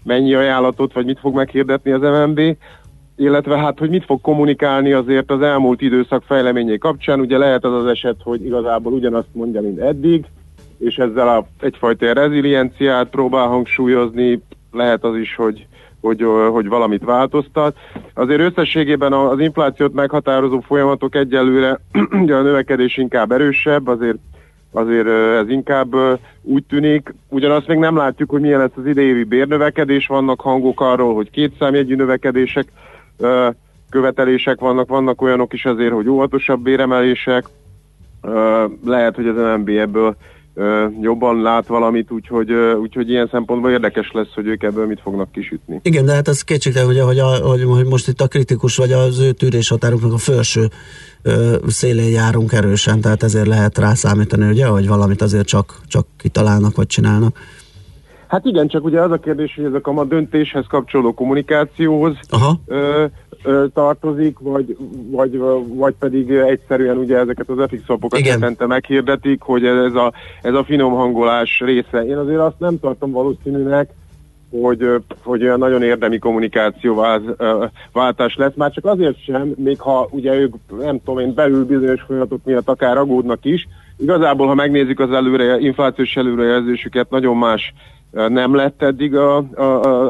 O: mennyi ajánlatot, vagy mit fog meghirdetni az MNB illetve hát, hogy mit fog kommunikálni azért az elmúlt időszak fejleményei kapcsán. Ugye lehet az az eset, hogy igazából ugyanazt mondja, mint eddig, és ezzel a, egyfajta rezilienciát próbál hangsúlyozni, lehet az is, hogy, hogy, hogy valamit változtat. Azért összességében az inflációt meghatározó folyamatok egyelőre, ugye a növekedés inkább erősebb, azért azért ez inkább úgy tűnik. Ugyanazt még nem látjuk, hogy milyen lesz az idejévi bérnövekedés, vannak hangok arról, hogy kétszámjegyű növekedések, követelések vannak, vannak olyanok is azért, hogy óvatosabb béremelések, lehet, hogy az MNB ebből jobban lát valamit, úgyhogy, úgyhogy ilyen szempontból érdekes lesz, hogy ők ebből mit fognak kisütni.
A: Igen, de hát ez kétségtelen, hogy, a, hogy, hogy most itt a kritikus vagy az ő tűrés határoknak a felső ö, szélén járunk erősen, tehát ezért lehet rá számítani, ugye, hogy valamit azért csak, csak kitalálnak vagy csinálnak.
O: Hát igen, csak ugye az a kérdés, hogy ez a kamat döntéshez kapcsolódó kommunikációhoz
A: Aha.
O: Ö, tartozik, vagy, vagy, vagy pedig egyszerűen ugye ezeket az FX szapokat hetente meghirdetik, hogy ez a, ez a finom hangolás része. Én azért azt nem tartom valószínűnek, hogy, hogy olyan nagyon érdemi kommunikáció váz- ö, váltás lesz, már csak azért sem, még ha ugye ők, nem tudom én, belül bizonyos folyamatok miatt akár aggódnak is, igazából, ha megnézzük az előre, inflációs előrejelzésüket, nagyon más nem lett eddig a, a,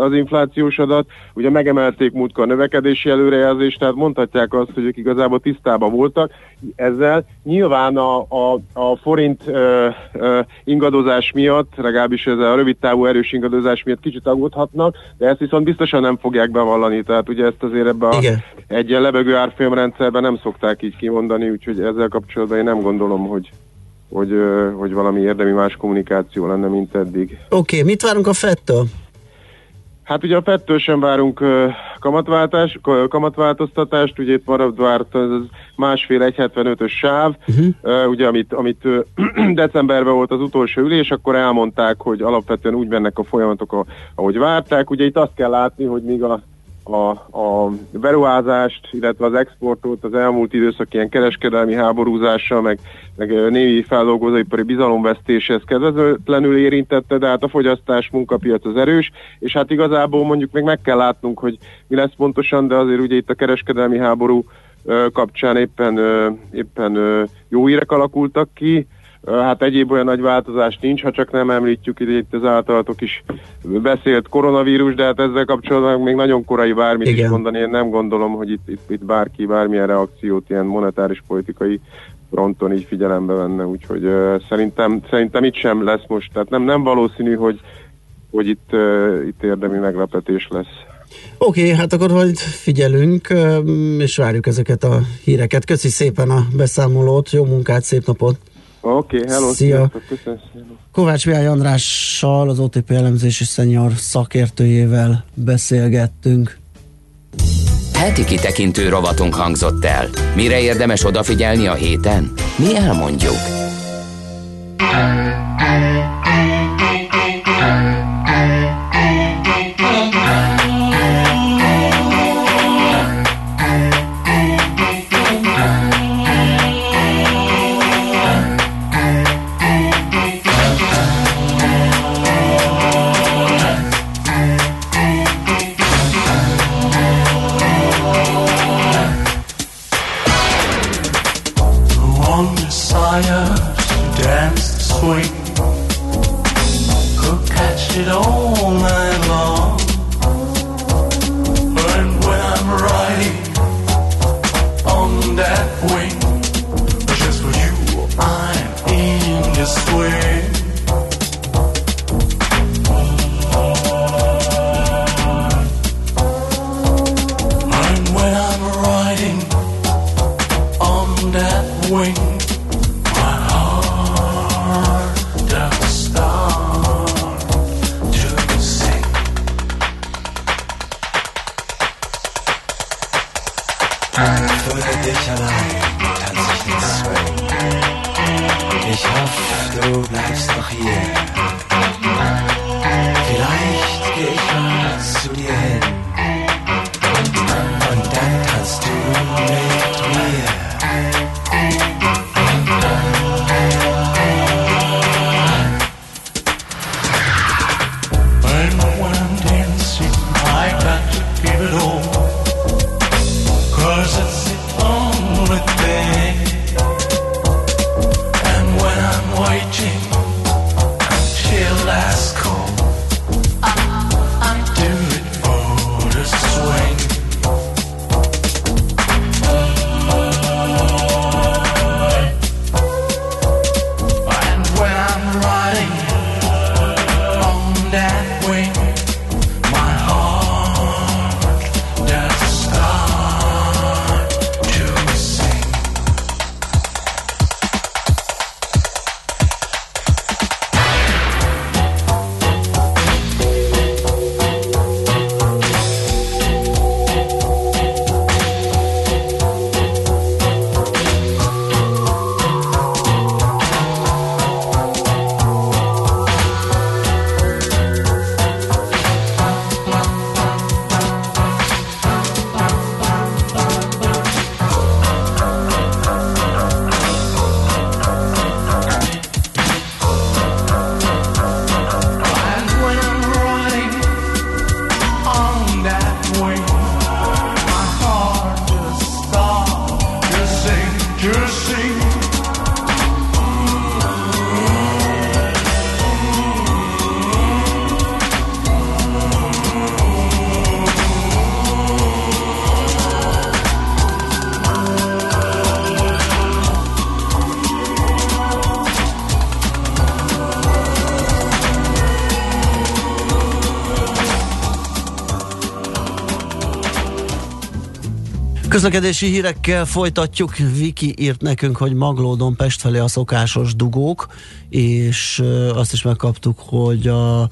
O: az inflációs adat. Ugye megemelték múltkor a növekedési előrejelzést, tehát mondhatják azt, hogy ők igazából tisztában voltak ezzel. Nyilván a, a, a forint ö, ö, ingadozás miatt, legalábbis ez a rövid távú erős ingadozás miatt kicsit aggódhatnak, de ezt viszont biztosan nem fogják bevallani, tehát ugye ezt azért ebbe a
A: Igen.
O: egy ilyen lebegő árfolyamrendszerben nem szokták így kimondani, úgyhogy ezzel kapcsolatban én nem gondolom, hogy hogy, hogy valami érdemi más kommunikáció lenne, mint eddig.
A: Oké, okay, mit várunk a FED-től?
O: Hát ugye a fettől sem várunk kamatváltás, kamatváltoztatást, ugye itt marad várt az másfél 1,75-ös sáv, uh-huh. ugye amit, amit decemberben volt az utolsó ülés, akkor elmondták, hogy alapvetően úgy mennek a folyamatok, ahogy várták. Ugye itt azt kell látni, hogy míg a a, a beruházást, illetve az exportot az elmúlt időszak ilyen kereskedelmi háborúzással, meg, meg némi feldolgozóipari bizalomvesztéshez kedvezőtlenül érintette, de hát a fogyasztás munkapiac az erős, és hát igazából mondjuk még meg kell látnunk, hogy mi lesz pontosan, de azért ugye itt a kereskedelmi háború kapcsán éppen, éppen jó hírek alakultak ki, Hát egyéb olyan nagy változás nincs, ha csak nem említjük ide itt az általatok is beszélt koronavírus, de hát ezzel kapcsolatban még nagyon korai bármit
A: Igen.
O: is mondani. Én nem gondolom, hogy itt, itt, itt bárki bármilyen reakciót ilyen monetáris politikai fronton így figyelembe venne, úgyhogy uh, szerintem, szerintem itt sem lesz most, tehát nem, nem valószínű, hogy, hogy itt, uh, itt érdemi meglepetés lesz.
A: Oké, okay, hát akkor majd figyelünk, és várjuk ezeket a híreket. Köszi szépen a beszámolót, jó munkát, szép napot!
O: Oké, okay, hello,
A: Szia.
O: szépen.
A: Kovács Mihály Andrással, az OTP elemzési szenyor szakértőjével beszélgettünk.
E: Heti kitekintő rovatunk hangzott el. Mire érdemes odafigyelni a héten? Mi elmondjuk.
A: Közlekedési hírekkel folytatjuk. Viki írt nekünk, hogy Maglódon Pest felé a szokásos dugók, és azt is megkaptuk, hogy a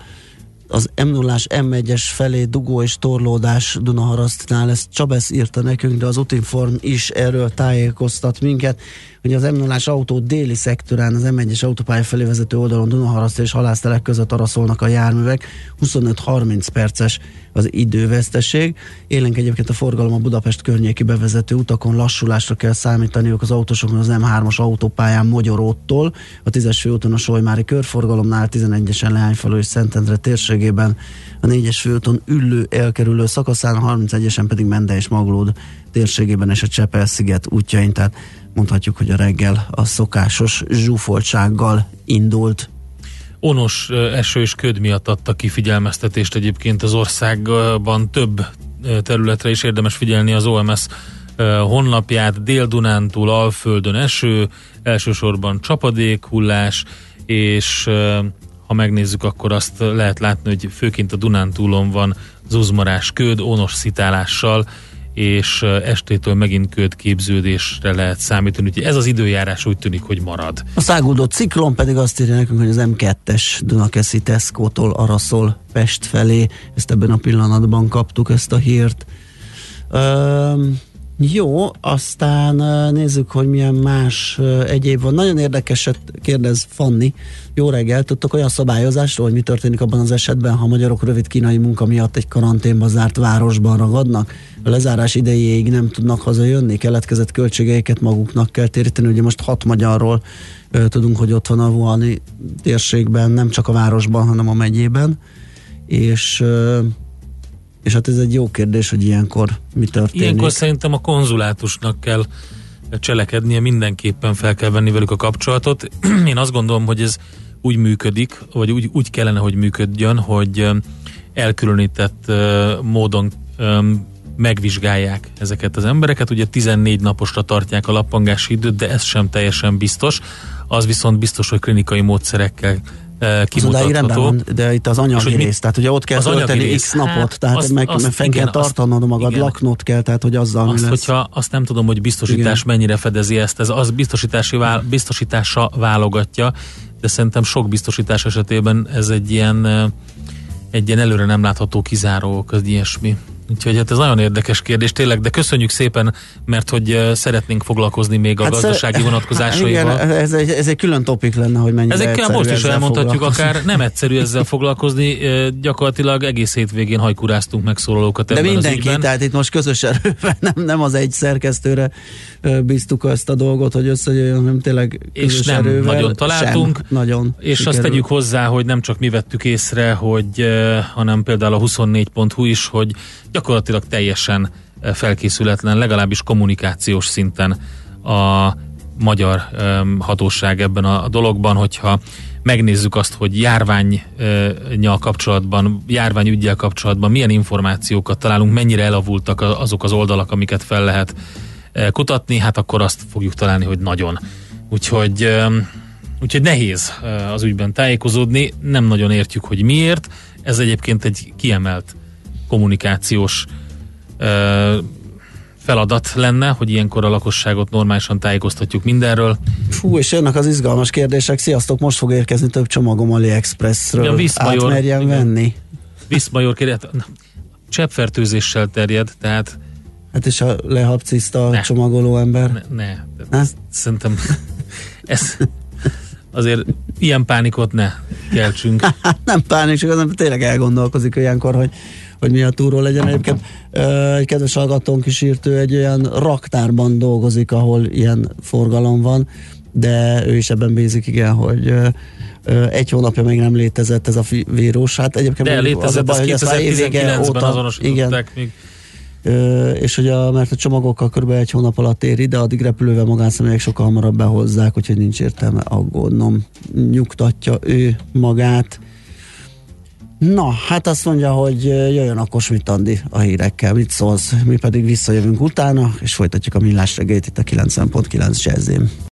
A: az m 0 M1-es felé dugó és torlódás Dunaharasztnál, ezt Csabesz írta nekünk, de az Utinform is erről tájékoztat minket, hogy az m 0 autó déli szektorán, az M1-es autópálya felé vezető oldalon Dunaharaszt és Halásztelek között araszolnak a járművek, 25-30 perces az időveszteség. Élénk egyébként a forgalom a Budapest környéki bevezető utakon. Lassulásra kell számítaniuk az autósokon az M3-as autópályán Magyaróttól, a 10-es főúton a Solymári körforgalomnál, 11-esen Leányfalu és Szentendre térségében, a 4-es főúton Üllő elkerülő szakaszán, a 31-esen pedig Mende és Maglód térségében és a Csepel-sziget útjain, tehát mondhatjuk, hogy a reggel a szokásos zsúfoltsággal indult.
B: Onos eső és köd miatt adta ki figyelmeztetést egyébként az országban. Több területre is érdemes figyelni az OMS honlapját, Dél-Dunántúl, Alföldön eső, elsősorban csapadék, hullás, és ha megnézzük, akkor azt lehet látni, hogy főként a Dunántúlon van zuzmarás köd, ónos szitálással, és estétől megint köd képződésre lehet számítani, úgyhogy ez az időjárás úgy tűnik, hogy marad.
A: A száguldó ciklon pedig azt írja nekünk, hogy az M2-es Dunakeszi Tesco-tól araszol Pest felé. Ezt ebben a pillanatban kaptuk, ezt a hírt. Üm, jó, aztán nézzük, hogy milyen más egyéb van. Nagyon érdekeset kérdez Fanni. Jó reggel, tudtok olyan szabályozásról, hogy mi történik abban az esetben, ha magyarok rövid kínai munka miatt egy karanténba zárt városban ragadnak? A lezárás idejéig nem tudnak hazajönni, keletkezett költségeiket maguknak kell téríteni. Ugye most hat magyarról tudunk, hogy ott van a Wuhani térségben, nem csak a városban, hanem a megyében. És és hát ez egy jó kérdés, hogy ilyenkor mi történik.
B: Ilyenkor szerintem a konzulátusnak kell cselekednie, mindenképpen fel kell venni velük a kapcsolatot. Én azt gondolom, hogy ez úgy működik, vagy úgy, úgy kellene, hogy működjön, hogy elkülönített módon megvizsgálják ezeket az embereket. Ugye 14 naposra tartják a lappangási időt, de ez sem teljesen biztos. Az viszont biztos, hogy klinikai módszerekkel kimutatható.
A: van, de itt az
B: És
A: anyagi
B: hogy mi-
A: rész, tehát ugye ott kell tölteni x napot,
B: Hát,
A: tehát
B: azt-
A: meg,
B: azt-
A: fenn
B: igen,
A: kell
B: azt-
A: tartanod magad,
B: igen.
A: laknod kell, tehát hogy azzal
B: Azt,
A: lesz.
B: hogyha azt nem tudom, hogy biztosítás
A: Igen.
B: mennyire fedezi ezt, ez az biztosítási vál, biztosítása válogatja, de szerintem sok biztosítás esetében ez egy ilyen, egy ilyen előre nem látható kizáró, az ilyesmi. Úgyhogy hát ez nagyon érdekes kérdés tényleg, de köszönjük szépen, mert hogy szeretnénk foglalkozni még a
A: Hát
B: gazdasági vonatkozásaival.
A: Igen, ez egy, ez egy külön topik lenne, hogy mennyire
B: Ezekkel most is elmondhatjuk akár, nem egyszerű ezzel foglalkozni, gyakorlatilag egész hétvégén hajkuráztunk megszólalókat
A: De
B: ebben
A: mindenki,
B: az
A: tehát itt most közös erővel, nem, nem az egy szerkesztőre bíztuk ezt a dolgot, hogy összejöjjön, hanem tényleg
B: és nem
A: erővel.
B: nagyon találtunk.
A: Sem, nagyon
B: És azt
A: sikerült.
B: tegyük hozzá, hogy nem csak mi vettük észre, hogy, hanem például a 24.hu is, hogy gyakorlatilag teljesen eh, felkészületlen, legalábbis kommunikációs szinten a magyar hatóság ebben a, dologban, hogyha megnézzük azt, hogy járványnyal kapcsolatban, járványügyel kapcsolatban milyen információkat találunk, mennyire elavultak azok az oldalak, amiket fel lehet eh, kutatni, hát akkor azt fogjuk találni, hogy nagyon. Úgyhogy, úgyhogy nehéz eh, az ügyben tájékozódni, nem nagyon értjük, hogy miért. Ez egyébként egy kiemelt kommunikációs eh, feladat lenne, hogy ilyenkor a lakosságot normálisan tájékoztatjuk mindenről.
A: Fú, és jönnek az izgalmas kérdések. Sziasztok, most fog érkezni több csomagom AliExpressről.
B: Igen, Viszmajor.
A: Át merjem
B: Igen.
A: venni.
B: Viszmajor kérdet, cseppfertőzéssel terjed, tehát
A: Hát és a lehabciszta a csomagoló ember.
B: ne, ne. Szerintem ez azért ilyen pánikot ne keltsünk.
A: Hát nem pánik, csak az ember tényleg elgondolkozik olyankor, hogy hogy mi a túró legyen. Egyébként egy kedves hallgatónk is írt, ő egy olyan raktárban dolgozik, ahol ilyen forgalom van, de ő is ebben bízik, igen, hogy egy hónapja még nem létezett ez a vírus. Hát egyébként
B: De
A: mondjuk az a
B: létezett,
A: baj, évvége
B: 2019-ben
A: óta-
B: azonosították még.
A: Ö, és hogy a, mert a csomagokkal kb. egy hónap alatt ér ide, addig repülővel magánszemélyek sokkal hamarabb behozzák, úgyhogy nincs értelme aggódnom. Nyugtatja ő magát. Na, hát azt mondja, hogy jöjjön a Kossuth Andi a hírekkel. Mit szólsz? Mi pedig visszajövünk utána, és folytatjuk a millás reggelyt itt a 90.9 jazzén.